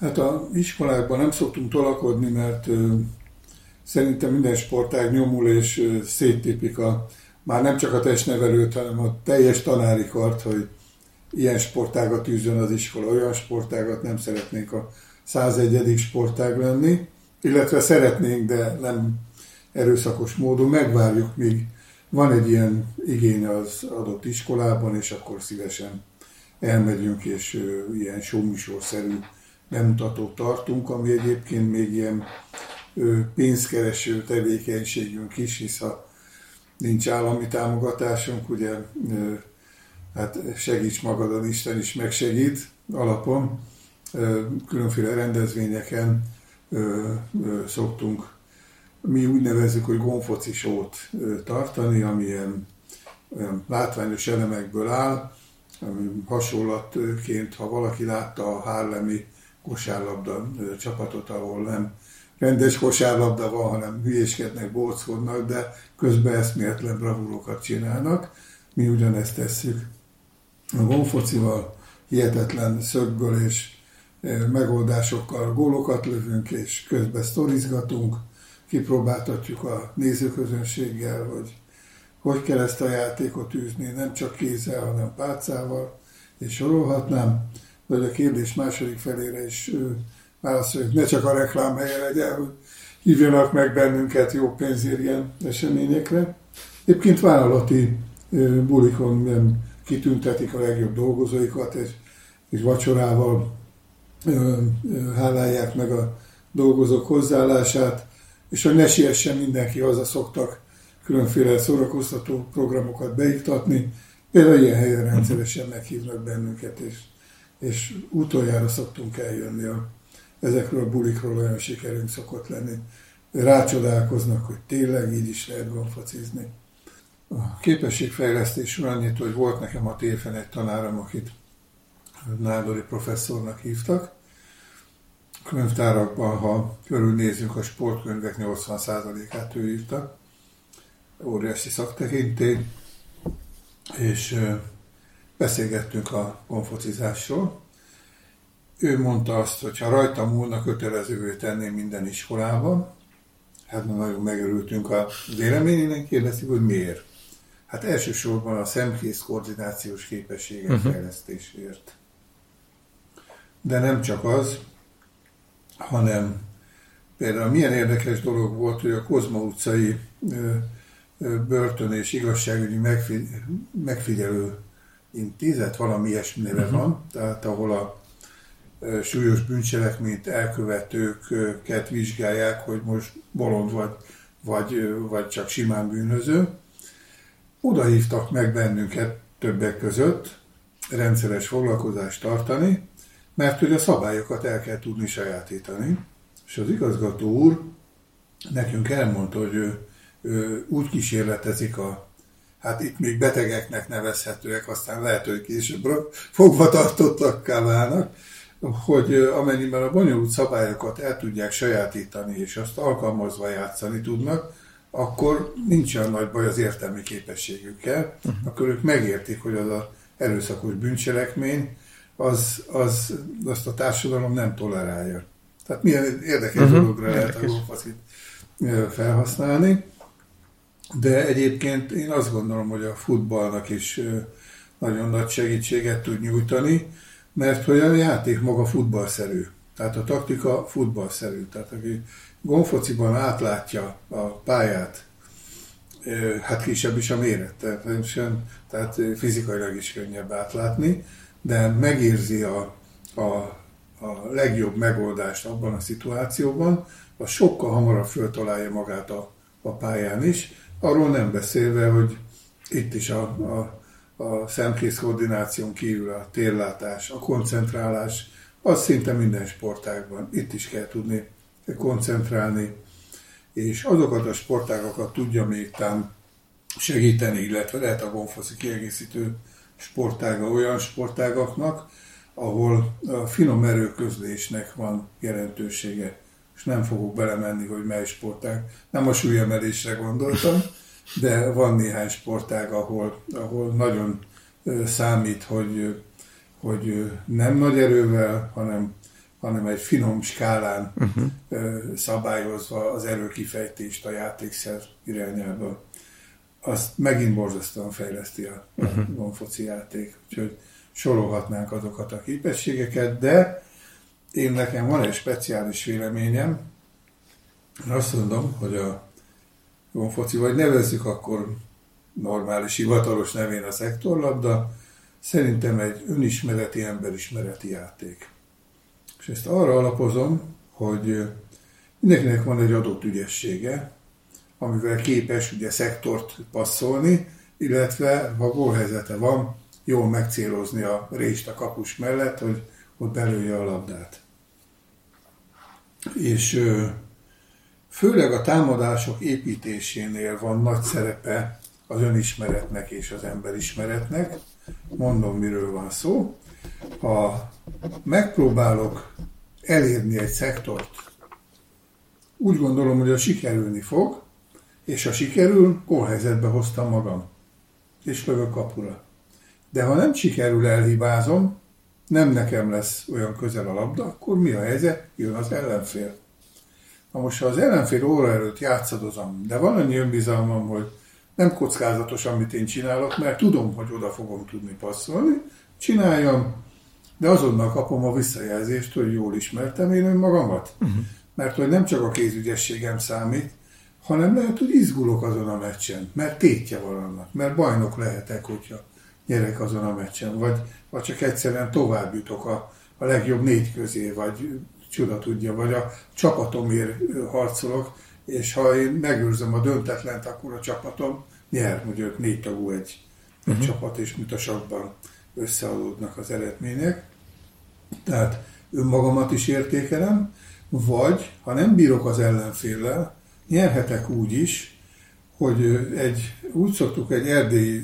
Hát a iskolákban nem szoktunk tolakodni, mert Szerintem minden sportág nyomul és széttépik a, már nem csak a testnevelőt, hanem a teljes tanári kart, hogy ilyen sportágat űzön az iskola, olyan sportágat nem szeretnénk a 101. sportág lenni. illetve szeretnénk, de nem erőszakos módon megvárjuk, míg van egy ilyen igény az adott iskolában, és akkor szívesen elmegyünk, és ilyen showműsorszerű bemutatót tartunk, ami egyébként még ilyen pénzkereső tevékenységünk is, hisz ha nincs állami támogatásunk, ugye hát segíts magadon, Isten is megsegít alapon. Különféle rendezvényeken szoktunk mi úgy nevezzük, hogy gonfoci sót tartani, ami ilyen, olyan látványos elemekből áll, hasonlatként, ha valaki látta a Harlemi kosárlabda csapatot, ahol nem rendes kosárlabda van, hanem hülyéskednek, bóckodnak, de közben eszméletlen bravúrokat csinálnak. Mi ugyanezt tesszük. A gonfocival hihetetlen szögből és megoldásokkal gólokat lövünk, és közben sztorizgatunk, kipróbáltatjuk a nézőközönséggel, hogy hogy kell ezt a játékot űzni, nem csak kézzel, hanem pálcával, és sorolhatnám, vagy a kérdés második felére is válaszoljuk, ne csak a reklám helye legyen, hogy hívjanak meg bennünket jó pénzért ilyen eseményekre. Egyébként vállalati bulikon nem kitüntetik a legjobb dolgozóikat, és, és vacsorával hálálják meg a dolgozók hozzáállását, és hogy ne siessen mindenki, haza szoktak különféle szórakoztató programokat beiktatni. Például ilyen helyen rendszeresen meghívnak bennünket, és, és utoljára szoktunk eljönni a, ezekről a bulikról olyan sikerünk szokott lenni. Rácsodálkoznak, hogy tényleg így is lehet gonfocizni. A képességfejlesztés annyit, hogy volt nekem a téfen egy tanárom, akit Nádori professzornak hívtak, könyvtárakban, ha körülnézünk, a sportkönyvek 80%-át ő írta, óriási szaktekintély, és beszélgettünk a konfocizásról. Ő mondta azt, hogy ha rajta múlna, kötelezővé tenném minden iskolában. Hát nagyon megörültünk a véleményének, kérdezik, hogy miért. Hát elsősorban a szemkész koordinációs képességek uh-huh. fejlesztésért. De nem csak az, hanem például milyen érdekes dolog volt, hogy a Kozma utcai börtön és igazságügyi megfigyelő intézet, valami ilyesmi neve uh-huh. van, tehát ahol a súlyos bűncselekményt elkövetőket vizsgálják, hogy most bolond vagy, vagy, vagy csak simán bűnöző. Oda hívtak meg bennünket többek között rendszeres foglalkozást tartani, mert hogy a szabályokat el kell tudni sajátítani. És az igazgató úr nekünk elmondta, hogy ő, ő úgy kísérletezik a, hát itt még betegeknek nevezhetőek, aztán lehet, hogy később fogva tartottakká válnak, hogy amennyiben a bonyolult szabályokat el tudják sajátítani, és azt alkalmazva játszani tudnak, akkor nincs olyan nagy baj az értelmi képességükkel, uh-huh. akkor ők megértik, hogy az a erőszakos bűncselekmény, az, az, azt a társadalom nem tolerálja. Tehát milyen érdekes uh-huh. dologra lehet a lófacit felhasználni. De egyébként én azt gondolom, hogy a futballnak is nagyon nagy segítséget tud nyújtani, mert hogy a játék maga futballszerű. Tehát a taktika futballszerű. Tehát aki gonfociban átlátja a pályát, hát kisebb is a méret, tehát, tehát fizikailag is könnyebb átlátni, de megérzi a, a, a legjobb megoldást abban a szituációban, az sokkal hamarabb föltalálja magát a, a pályán is, arról nem beszélve, hogy itt is a, a, a szemkész koordináción kívül a térlátás, a koncentrálás, az szinte minden sportágban. Itt is kell tudni koncentrálni, és azokat a sportágokat tudja még tám segíteni, illetve lehet a gonfoszi kiegészítő sportága olyan sportágaknak, ahol a finom erőközlésnek van jelentősége. És nem fogok belemenni, hogy mely sportág. Nem a súlyemelésre gondoltam, de van néhány sportág, ahol, ahol nagyon számít, hogy, hogy nem nagy erővel, hanem, hanem egy finom skálán uh-huh. szabályozva az erőkifejtést a játékszer irányába azt megint borzasztóan fejleszti a, uh-huh. játék. Úgyhogy sorolhatnánk azokat a képességeket, de én nekem van egy speciális véleményem, Azt mondom, hogy a foci, vagy nevezzük akkor normális, hivatalos nevén a szektorlabda, szerintem egy önismereti, emberismereti játék. És ezt arra alapozom, hogy mindenkinek van egy adott ügyessége, amivel képes ugye szektort passzolni, illetve ha gólhelyzete van, jól megcélozni a rést a kapus mellett, hogy ott belője a labdát. És főleg a támadások építésénél van nagy szerepe az önismeretnek és az emberismeretnek. Mondom, miről van szó. Ha megpróbálok elérni egy szektort, úgy gondolom, hogy a sikerülni fog, és ha sikerül, gólhelyzetbe hoztam magam, és lövök kapura. De ha nem sikerül, elhibázom, nem nekem lesz olyan közel a labda, akkor mi a helyzet? Jön az ellenfél. Na most, ha az ellenfél óra előtt játszadozom, de van annyi önbizalmam, hogy nem kockázatos, amit én csinálok, mert tudom, hogy oda fogom tudni passzolni, csináljam, de azonnal kapom a visszajelzést, hogy jól ismertem én önmagamat. Uh-huh. Mert hogy nem csak a kézügyességem számít, hanem lehet, hogy izgulok azon a meccsen, mert tétje van annak, mert bajnok lehetek, hogyha nyerek azon a meccsen, vagy, vagy csak egyszerűen tovább jutok a, a legjobb négy közé, vagy csoda tudja, vagy a csapatomért harcolok, és ha én megőrzöm a döntetlent, akkor a csapatom nyer, mondjuk négy tagú egy, uh-huh. csapat, és mint a sakban összeadódnak az eredmények. Tehát önmagamat is értékelem, vagy ha nem bírok az ellenféllel, nyerhetek úgy is, hogy egy, úgy szoktuk, egy erdélyi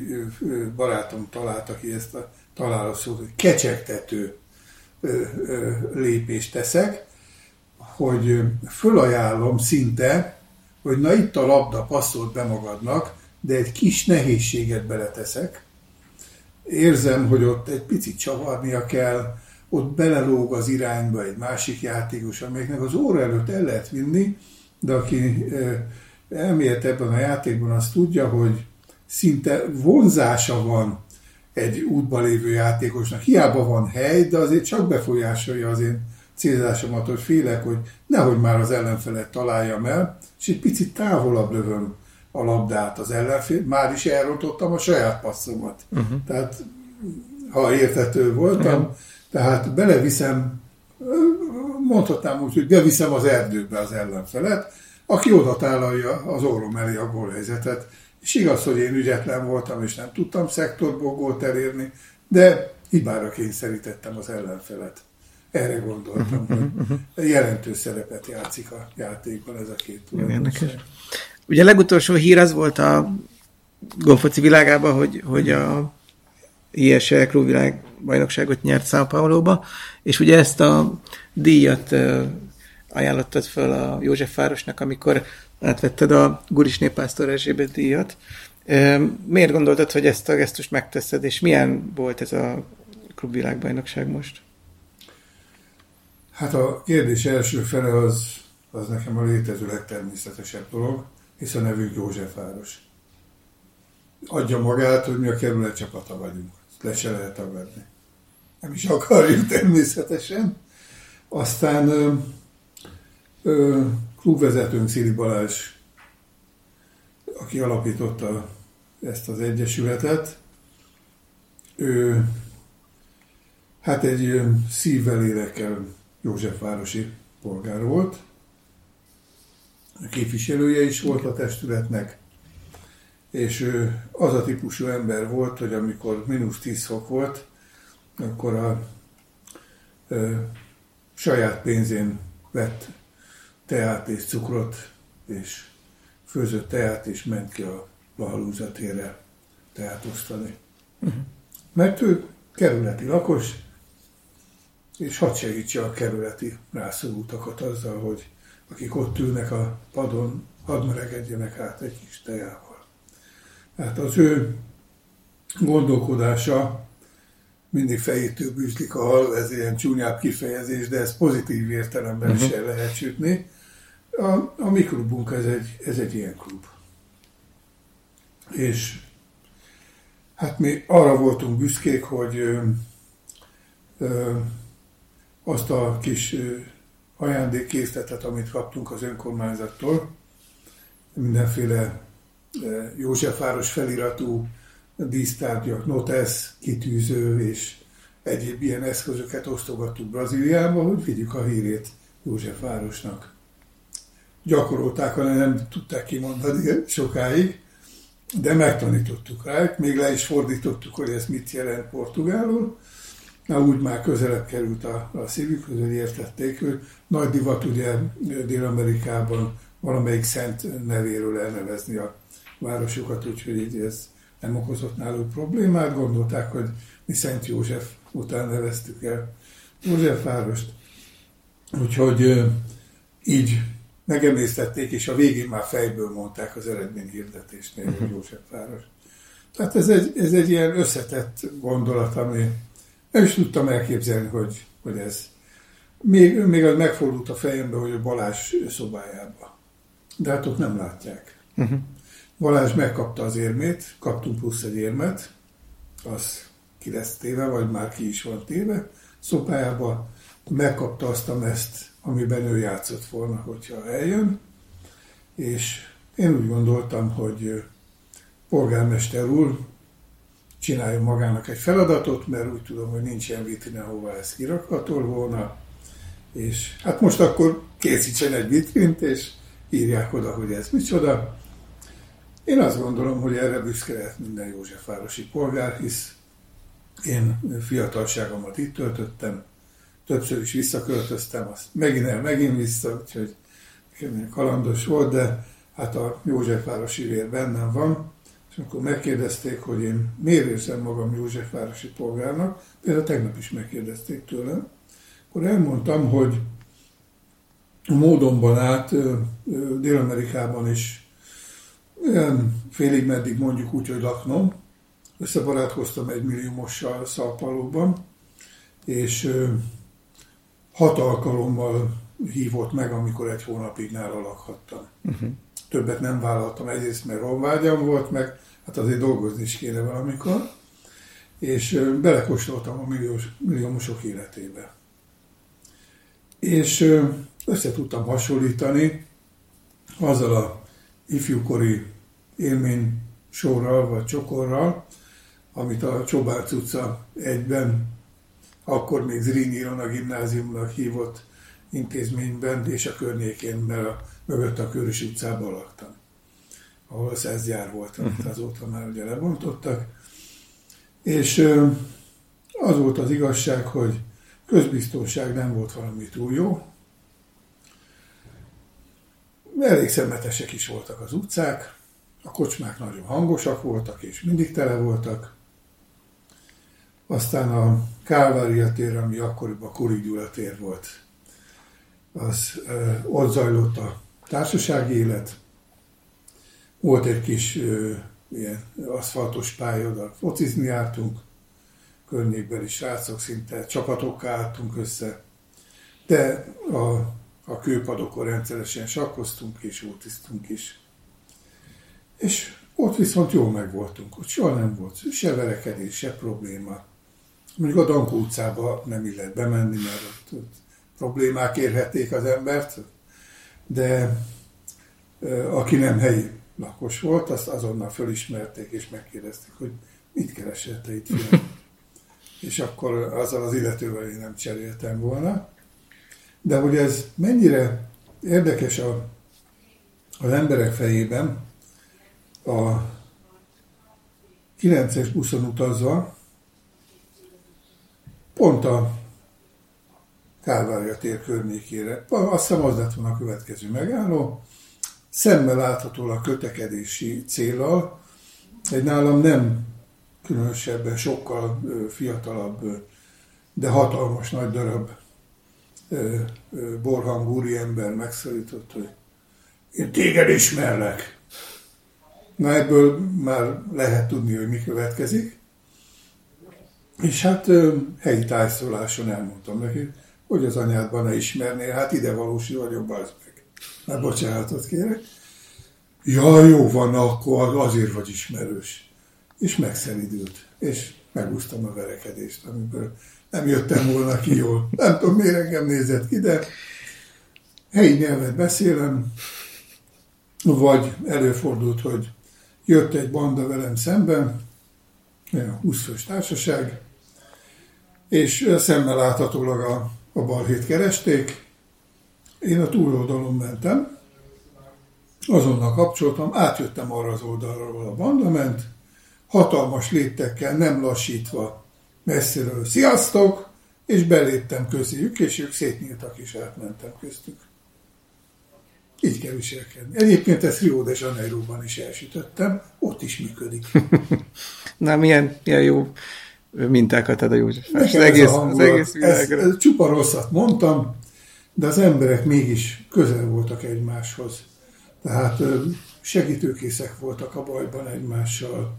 barátom találta ki ezt a találó szót, hogy kecsegtető lépést teszek, hogy fölajánlom szinte, hogy na itt a labda, passzolt be magadnak, de egy kis nehézséget beleteszek. Érzem, hogy ott egy picit csavarnia kell, ott belelóg az irányba egy másik játékos, amelyeknek az óra előtt el lehet vinni, de aki elmélet ebben a játékban, azt tudja, hogy szinte vonzása van egy útba lévő játékosnak. Hiába van hely, de azért csak befolyásolja az én célzásomat, hogy félek, hogy nehogy már az ellenfelet találjam el, és egy picit távolabb lövöm a labdát az ellenfél, már is elrontottam a saját passzomat. Uh-huh. Tehát, ha értető voltam, uh-huh. tehát beleviszem, mondhatnám úgy, hogy beviszem az erdőbe az ellenfelet, aki oda tálalja az orrom elé a gólhelyzetet. És igaz, hogy én ügyetlen voltam, és nem tudtam szektorból gólt elérni, de hibára kényszerítettem az ellenfelet. Erre gondoltam, hogy jelentős szerepet játszik a játékban ez a két tulajdonság. Ugye a legutolsó hír az volt a golfoci világában, hogy, hogy a ISL klubvilág bajnokságot nyert São Paulo-ba, és ugye ezt a díjat ajánlottad föl a József Városnak, amikor átvetted a Guris Népásztor Erzsébet díjat. Miért gondoltad, hogy ezt a gesztust megteszed, és milyen volt ez a klubvilágbajnokság most? Hát a kérdés első fele az, az nekem a létező legtermészetesebb dolog, hiszen a nevünk József Város. Adja magát, hogy mi a kerület csapata vagyunk. Le se lehet tagadni. Nem is akarjuk természetesen. Aztán klubvezetőnk Szili Balázs, aki alapította ezt az egyesületet, ő hát egy szívvel, lélekkel Józsefvárosi polgár volt, a képviselője is volt a testületnek, és ő az a típusú ember volt, hogy amikor mínusz 10 fok volt, akkor a a saját pénzén vett teát és cukrot, és főzött teát, és ment ki a Lahalúzatére teát osztani. Uh-huh. Mert ő kerületi lakos, és hadd segítse a kerületi rászorultakat azzal, hogy akik ott ülnek a padon, hadd melegedjenek át egy kis tejával. Tehát az ő gondolkodása mindig fejétől bűzlik a hal, ez ilyen csúnyább kifejezés, de ez pozitív értelemben uh-huh. is el lehet sütni. A, a mi klubunk ez egy, ez egy ilyen klub. És hát mi arra voltunk büszkék, hogy ö, ö, azt a kis ö, ajándékkészletet, amit kaptunk az önkormányzattól. Mindenféle Józsefváros feliratú dísztárgyak, notes, kitűző és egyéb ilyen eszközöket osztogattuk Brazíliába, hogy vigyük a hírét Józsefvárosnak. Gyakorolták, hanem nem tudták kimondani sokáig, de megtanítottuk rá, még le is fordítottuk, hogy ez mit jelent portugálul. Na, úgy már közelebb került a, a szívükhöz, hogy értették, hogy nagy divat ugye Dél-Amerikában valamelyik szent nevéről elnevezni a városokat, úgyhogy így ez nem okozott náluk problémát. Gondolták, hogy mi Szent József után neveztük el József várost. Úgyhogy így megemésztették, és a végén már fejből mondták az eredményhirdetésnél, hogy mhm. József város. Tehát ez egy, ez egy ilyen összetett gondolat, ami nem is tudtam elképzelni, hogy, hogy ez. Még, még az megfordult a fejembe, hogy a Balázs szobájába. De hát ott nem látják. Uh-huh. Balázs megkapta az érmét, kaptunk plusz egy érmet, az ki lesz téve, vagy már ki is van téve, szopájába megkapta azt a meszt, amiben ő játszott volna, hogyha eljön, és én úgy gondoltam, hogy polgármester úr csináljon magának egy feladatot, mert úgy tudom, hogy nincs ilyen vitrine, ahová ez kirakható volna, és hát most akkor készítsen egy vitrint, és írják oda, hogy ez micsoda, én azt gondolom, hogy erre büszke lehet minden Józsefvárosi polgár, hisz én fiatalságomat itt töltöttem, többször is visszaköltöztem, azt megint el, megint vissza, úgyhogy kalandos volt, de hát a Józsefvárosi vér bennem van, és akkor megkérdezték, hogy én miért érzem magam Józsefvárosi polgárnak, például tegnap is megkérdezték tőlem, akkor elmondtam, hogy a módonban át Dél-Amerikában is olyan félig meddig mondjuk úgy, hogy laknom. Összebarátkoztam egy milliómossal Szalpalóban, és hat alkalommal hívott meg, amikor egy hónapig nála lakhattam. Uh-huh. Többet nem vállaltam, egyrészt mert honvágyam volt, meg hát azért dolgozni is kéne valamikor, és belekóstoltam a milliós, milliómosok életébe. És össze tudtam hasonlítani azzal a ifjúkori élmény sorral vagy csokorral, amit a Csobárc utca egyben, akkor még Zrínyi a gimnáziumnak hívott intézményben és a környékén, mert a, mögött a Körös utcában laktam, ahol a szezgyár volt, amit mhm. azóta már ugye lebontottak. És az volt az igazság, hogy közbiztonság nem volt valami túl jó, elég szemetesek is voltak az utcák, a kocsmák nagyon hangosak voltak, és mindig tele voltak. Aztán a Kálvária tér, ami akkoriban Kuri Gyula tér volt, az ott zajlott a társasági élet. Volt egy kis ilyen aszfaltos pálya, oda focizni jártunk, környékbeli srácok szinte csapatokká álltunk össze, de a a kőpadokon rendszeresen sakkoztunk és útiztunk is. És ott viszont jól megvoltunk, ott soha nem volt se verekedés, se probléma. Mondjuk a Dankó utcába nem illet bemenni, mert ott, ott problémák érhették az embert, de aki nem helyi lakos volt, azt azonnal fölismerték és megkérdezték, hogy mit keresett te itt, fiam? és akkor azzal az illetővel én nem cseréltem volna. De hogy ez mennyire érdekes a, az emberek fejében, a 9-es buszon utazva, pont a Kálvária tér környékére. Azt hiszem az lett volna a következő megálló. Szemmel láthatólag kötekedési célral, egy nálam nem különösebben sokkal fiatalabb, de hatalmas nagy darab borhang úri ember megszólított, hogy én téged ismerlek. Na ebből már lehet tudni, hogy mi következik. És hát helyi tájszóláson elmondtam neki, hogy az anyádban ne ismernél, hát ide valósi vagyok, bazd meg. Már bocsánatot kérek. Ja, jó van, akkor azért vagy ismerős. És megszeridült, és megúsztam a verekedést, amiből nem jöttem volna ki jól. Nem tudom, miért engem nézett ki, helyi nyelvet beszélem, vagy előfordult, hogy jött egy banda velem szemben, a 20 fős társaság, és szemmel láthatólag a, a balhét keresték. Én a túloldalon mentem, azonnal kapcsoltam, átjöttem arra az oldalra, ahol a banda ment, hatalmas léptekkel, nem lassítva, messziről, sziasztok, és beléptem közéjük, és ők szétnyíltak, és átmentem köztük. Így kell viselkedni. Egyébként ezt Rio de Janeiroban is elsütöttem, ott is működik. Na, milyen, milyen jó mintákat ad a József. Az egész, az egész világra. Ez, ez csupa rosszat mondtam, de az emberek mégis közel voltak egymáshoz. Tehát segítőkészek voltak a bajban egymással.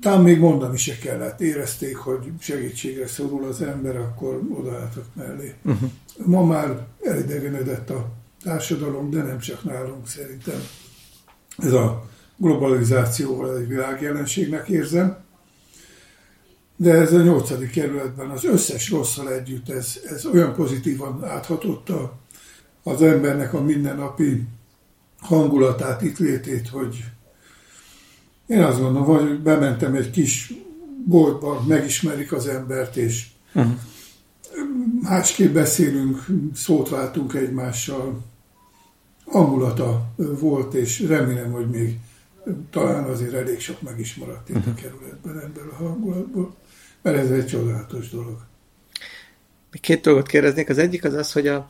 Talán még mondani se kellett. Érezték, hogy segítségre szorul az ember, akkor odaálltak mellé. Uh-huh. Ma már elidegenedett a társadalom, de nem csak nálunk szerintem. Ez a globalizációval egy világjelenségnek érzem. De ez a nyolcadik kerületben az összes rosszal együtt, ez, ez olyan pozitívan áthatotta az embernek a mindennapi hangulatát, itt létét, hogy én azt gondolom, hogy bementem egy kis boltba, megismerik az embert, és uh-huh. másképp beszélünk, szót váltunk egymással, hangulata volt, és remélem, hogy még talán azért elég sok meg is maradt itt uh-huh. a kerületben ebből a hangulatból, mert ez egy csodálatos dolog. Még két dolgot kérdeznék. Az egyik az az, hogy a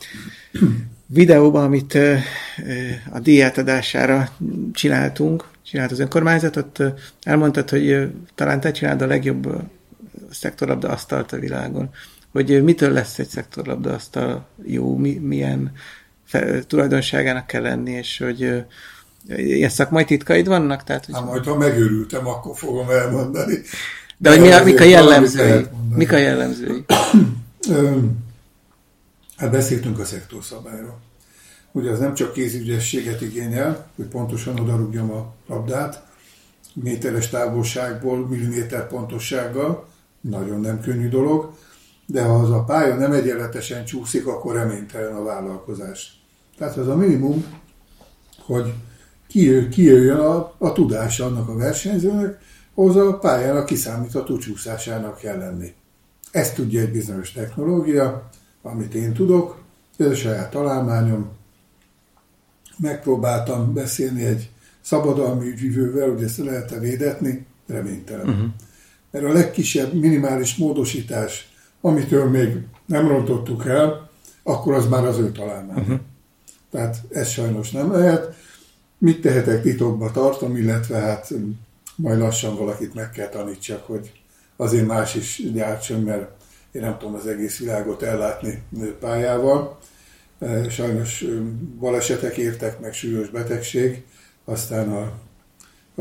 videóban, amit a díjátadására csináltunk, csinált az önkormányzat, ott elmondtad, hogy talán te csináld a legjobb szektorlabda asztalt a világon. Hogy mitől lesz egy szektorlabda asztal jó, mi, milyen fe, tulajdonságának kell lenni, és hogy ilyen szakmai titkaid vannak? Tehát, hogy... Hát majd, ha megőrültem, akkor fogom elmondani. De, hogy mi a, mik a jellemzői? Mik a jellemzői? hát beszéltünk a szektorszabályról. Ugye az nem csak kézügyességet igényel, hogy pontosan odarúgjam a labdát, méteres távolságból, milliméter pontossággal, nagyon nem könnyű dolog, de ha az a pálya nem egyenletesen csúszik, akkor reménytelen a vállalkozás. Tehát az a minimum, hogy kijöjjön a, a tudás annak a versenyzőnek, ahhoz a pályának kiszámítható csúszásának kell lenni. Ezt tudja egy bizonyos technológia, amit én tudok, ez a saját találmányom. Megpróbáltam beszélni egy szabadalmi ügyvívővel, hogy ezt lehet-e védetni, reménytelen. Uh-huh. Mert a legkisebb minimális módosítás, amitől még nem rontottuk el, akkor az már az ő találmány. Uh-huh. Tehát ez sajnos nem lehet. Mit tehetek titokba tartom, illetve hát majd lassan valakit meg kell tanítsak, hogy azért más is gyártson, mert én nem tudom az egész világot ellátni pályával. Sajnos balesetek értek, meg súlyos betegség, aztán a,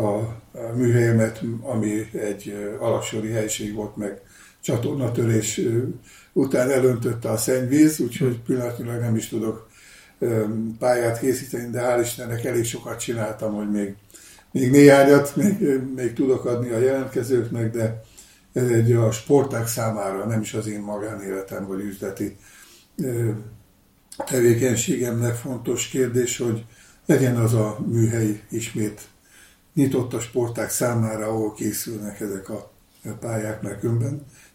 a, műhelyemet, ami egy alaksori helység volt, meg csatornatörés után elöntötte a szennyvíz, úgyhogy pillanatnyilag nem is tudok pályát készíteni, de hál' Istennek elég sokat csináltam, hogy még, még néhányat még, még tudok adni a jelentkezőknek, de ez egy a sporták számára, nem is az én magánéletem vagy üzleti tevékenységemnek fontos kérdés, hogy legyen az a műhely ismét nyitott a sporták számára, ahol készülnek ezek a pályák, mert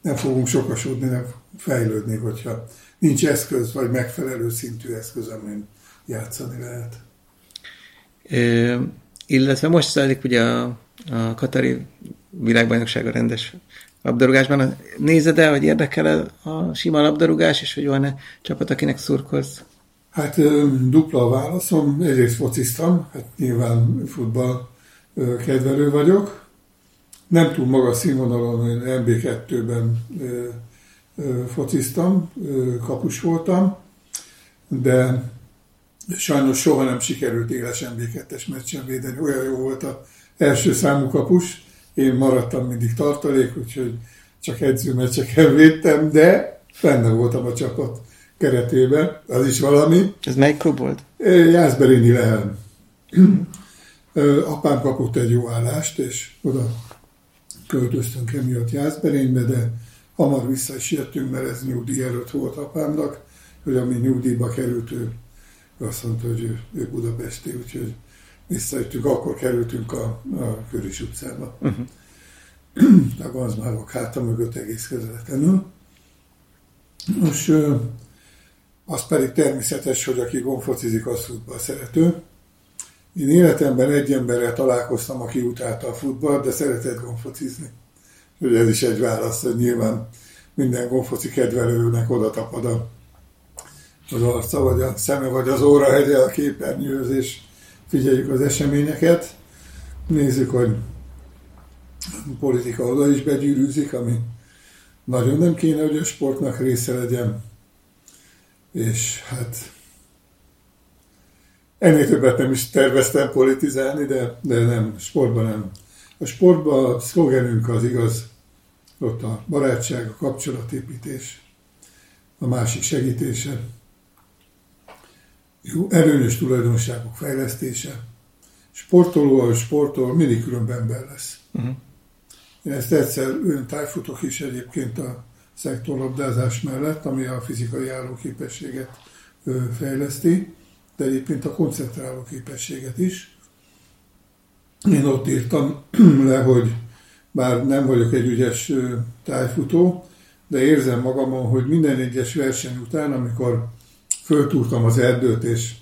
nem fogunk sokasodni, nem fejlődni, hogyha nincs eszköz, vagy megfelelő szintű eszköz, amin játszani lehet. Illetve most zajlik ugye a, a Katari világbajnoksága rendes labdarúgásban. Nézed el, hogy érdekel a sima labdarúgás, és hogy van-e csapat, akinek szurkolsz? Hát dupla a válaszom. Egyrészt fociztam, hát nyilván futball kedvelő vagyok. Nem túl magas színvonalon, én MB2-ben fociztam, kapus voltam, de sajnos soha nem sikerült éles MB2-es meccsen védeni. Olyan jó volt a első számú kapus, én maradtam mindig tartalék, úgyhogy csak edzőmeccseken védtem, de benne voltam a csapat keretében, az is valami. Ez melyik klub volt? Jászberényi Lehelm. Apám kapott egy jó állást, és oda költöztünk emiatt Jászberénybe, de hamar vissza is jöttünk, mert ez nyugdíj előtt volt apámnak, hogy ami nyugdíjba került, ő azt mondta, hogy ő, ő Budapesti, úgyhogy visszajöttünk, akkor kerültünk a, a Köris utcába. Uh-huh. a Ganzmárok háta mögött egész közvetlenül. Most az pedig természetes, hogy aki gonfocizik, az futball szerető. Én életemben egy emberrel találkoztam, aki utálta a futball, de szeretett gonfocizni. Ugye ez is egy válasz, hogy nyilván minden gonfoci kedvelőnek oda tapad a, az arca, vagy a szeme, vagy az hegye a képernyőhöz, és figyeljük az eseményeket. Nézzük, hogy a politika oda is begyűrűzik, ami nagyon nem kéne, hogy a sportnak része legyen. És hát ennél többet nem is terveztem politizálni, de, de nem, sportban nem. A sportban a szlogenünk az igaz, ott a barátság, a kapcsolatépítés, a másik segítése, jó, erőnyös tulajdonságok fejlesztése. Sportoló, a sportol, mindig különb ember lesz. Uh-huh. Én ezt egyszer ön tájfutok is egyébként a szektorlabdázás mellett, ami a fizikai állóképességet fejleszti, de egyébként a koncentráló képességet is. Én ott írtam le, hogy bár nem vagyok egy ügyes tájfutó, de érzem magamon, hogy minden egyes verseny után, amikor föltúrtam az erdőt, és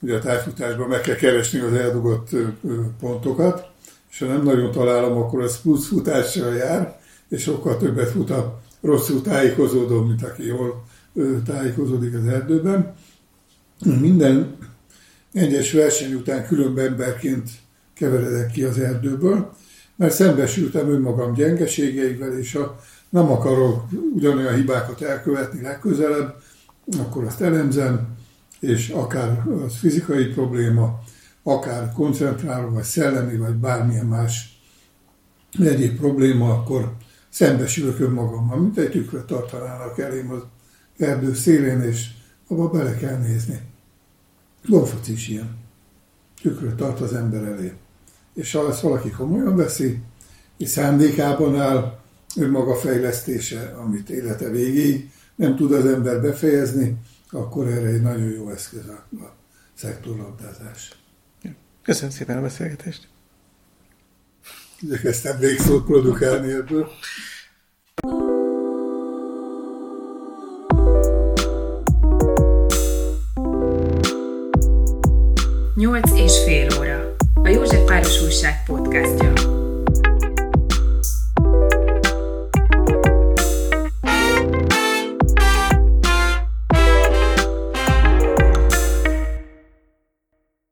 ugye a tájfutásban meg kell keresni az eldugott pontokat, és ha nem nagyon találom, akkor az plusz futással jár, és sokkal többet fut a rosszul tájékozódó, mint aki jól tájékozódik az erdőben. Minden egyes verseny után különb emberként keveredek ki az erdőből, mert szembesültem önmagam gyengeségeivel, és ha nem akarok ugyanolyan hibákat elkövetni legközelebb, akkor azt elemzem, és akár az fizikai probléma, akár koncentráló, vagy szellemi, vagy bármilyen más egyéb probléma, akkor szembesülök önmagammal, mint egy tükröt tartanának elém az erdő szélén, és abba bele kell nézni. Golfot is ilyen. Tükröt tart az ember elé. És ha ezt valaki komolyan veszi, és szándékában áll önmaga fejlesztése, amit élete végéig nem tud az ember befejezni, akkor erre egy nagyon jó eszköz a, a szektorlabdázás. Köszönöm szépen a beszélgetést. Igyekeztem végszót produkálni ebből. Nyolc és fél óra. A József Páros Újság podcastja.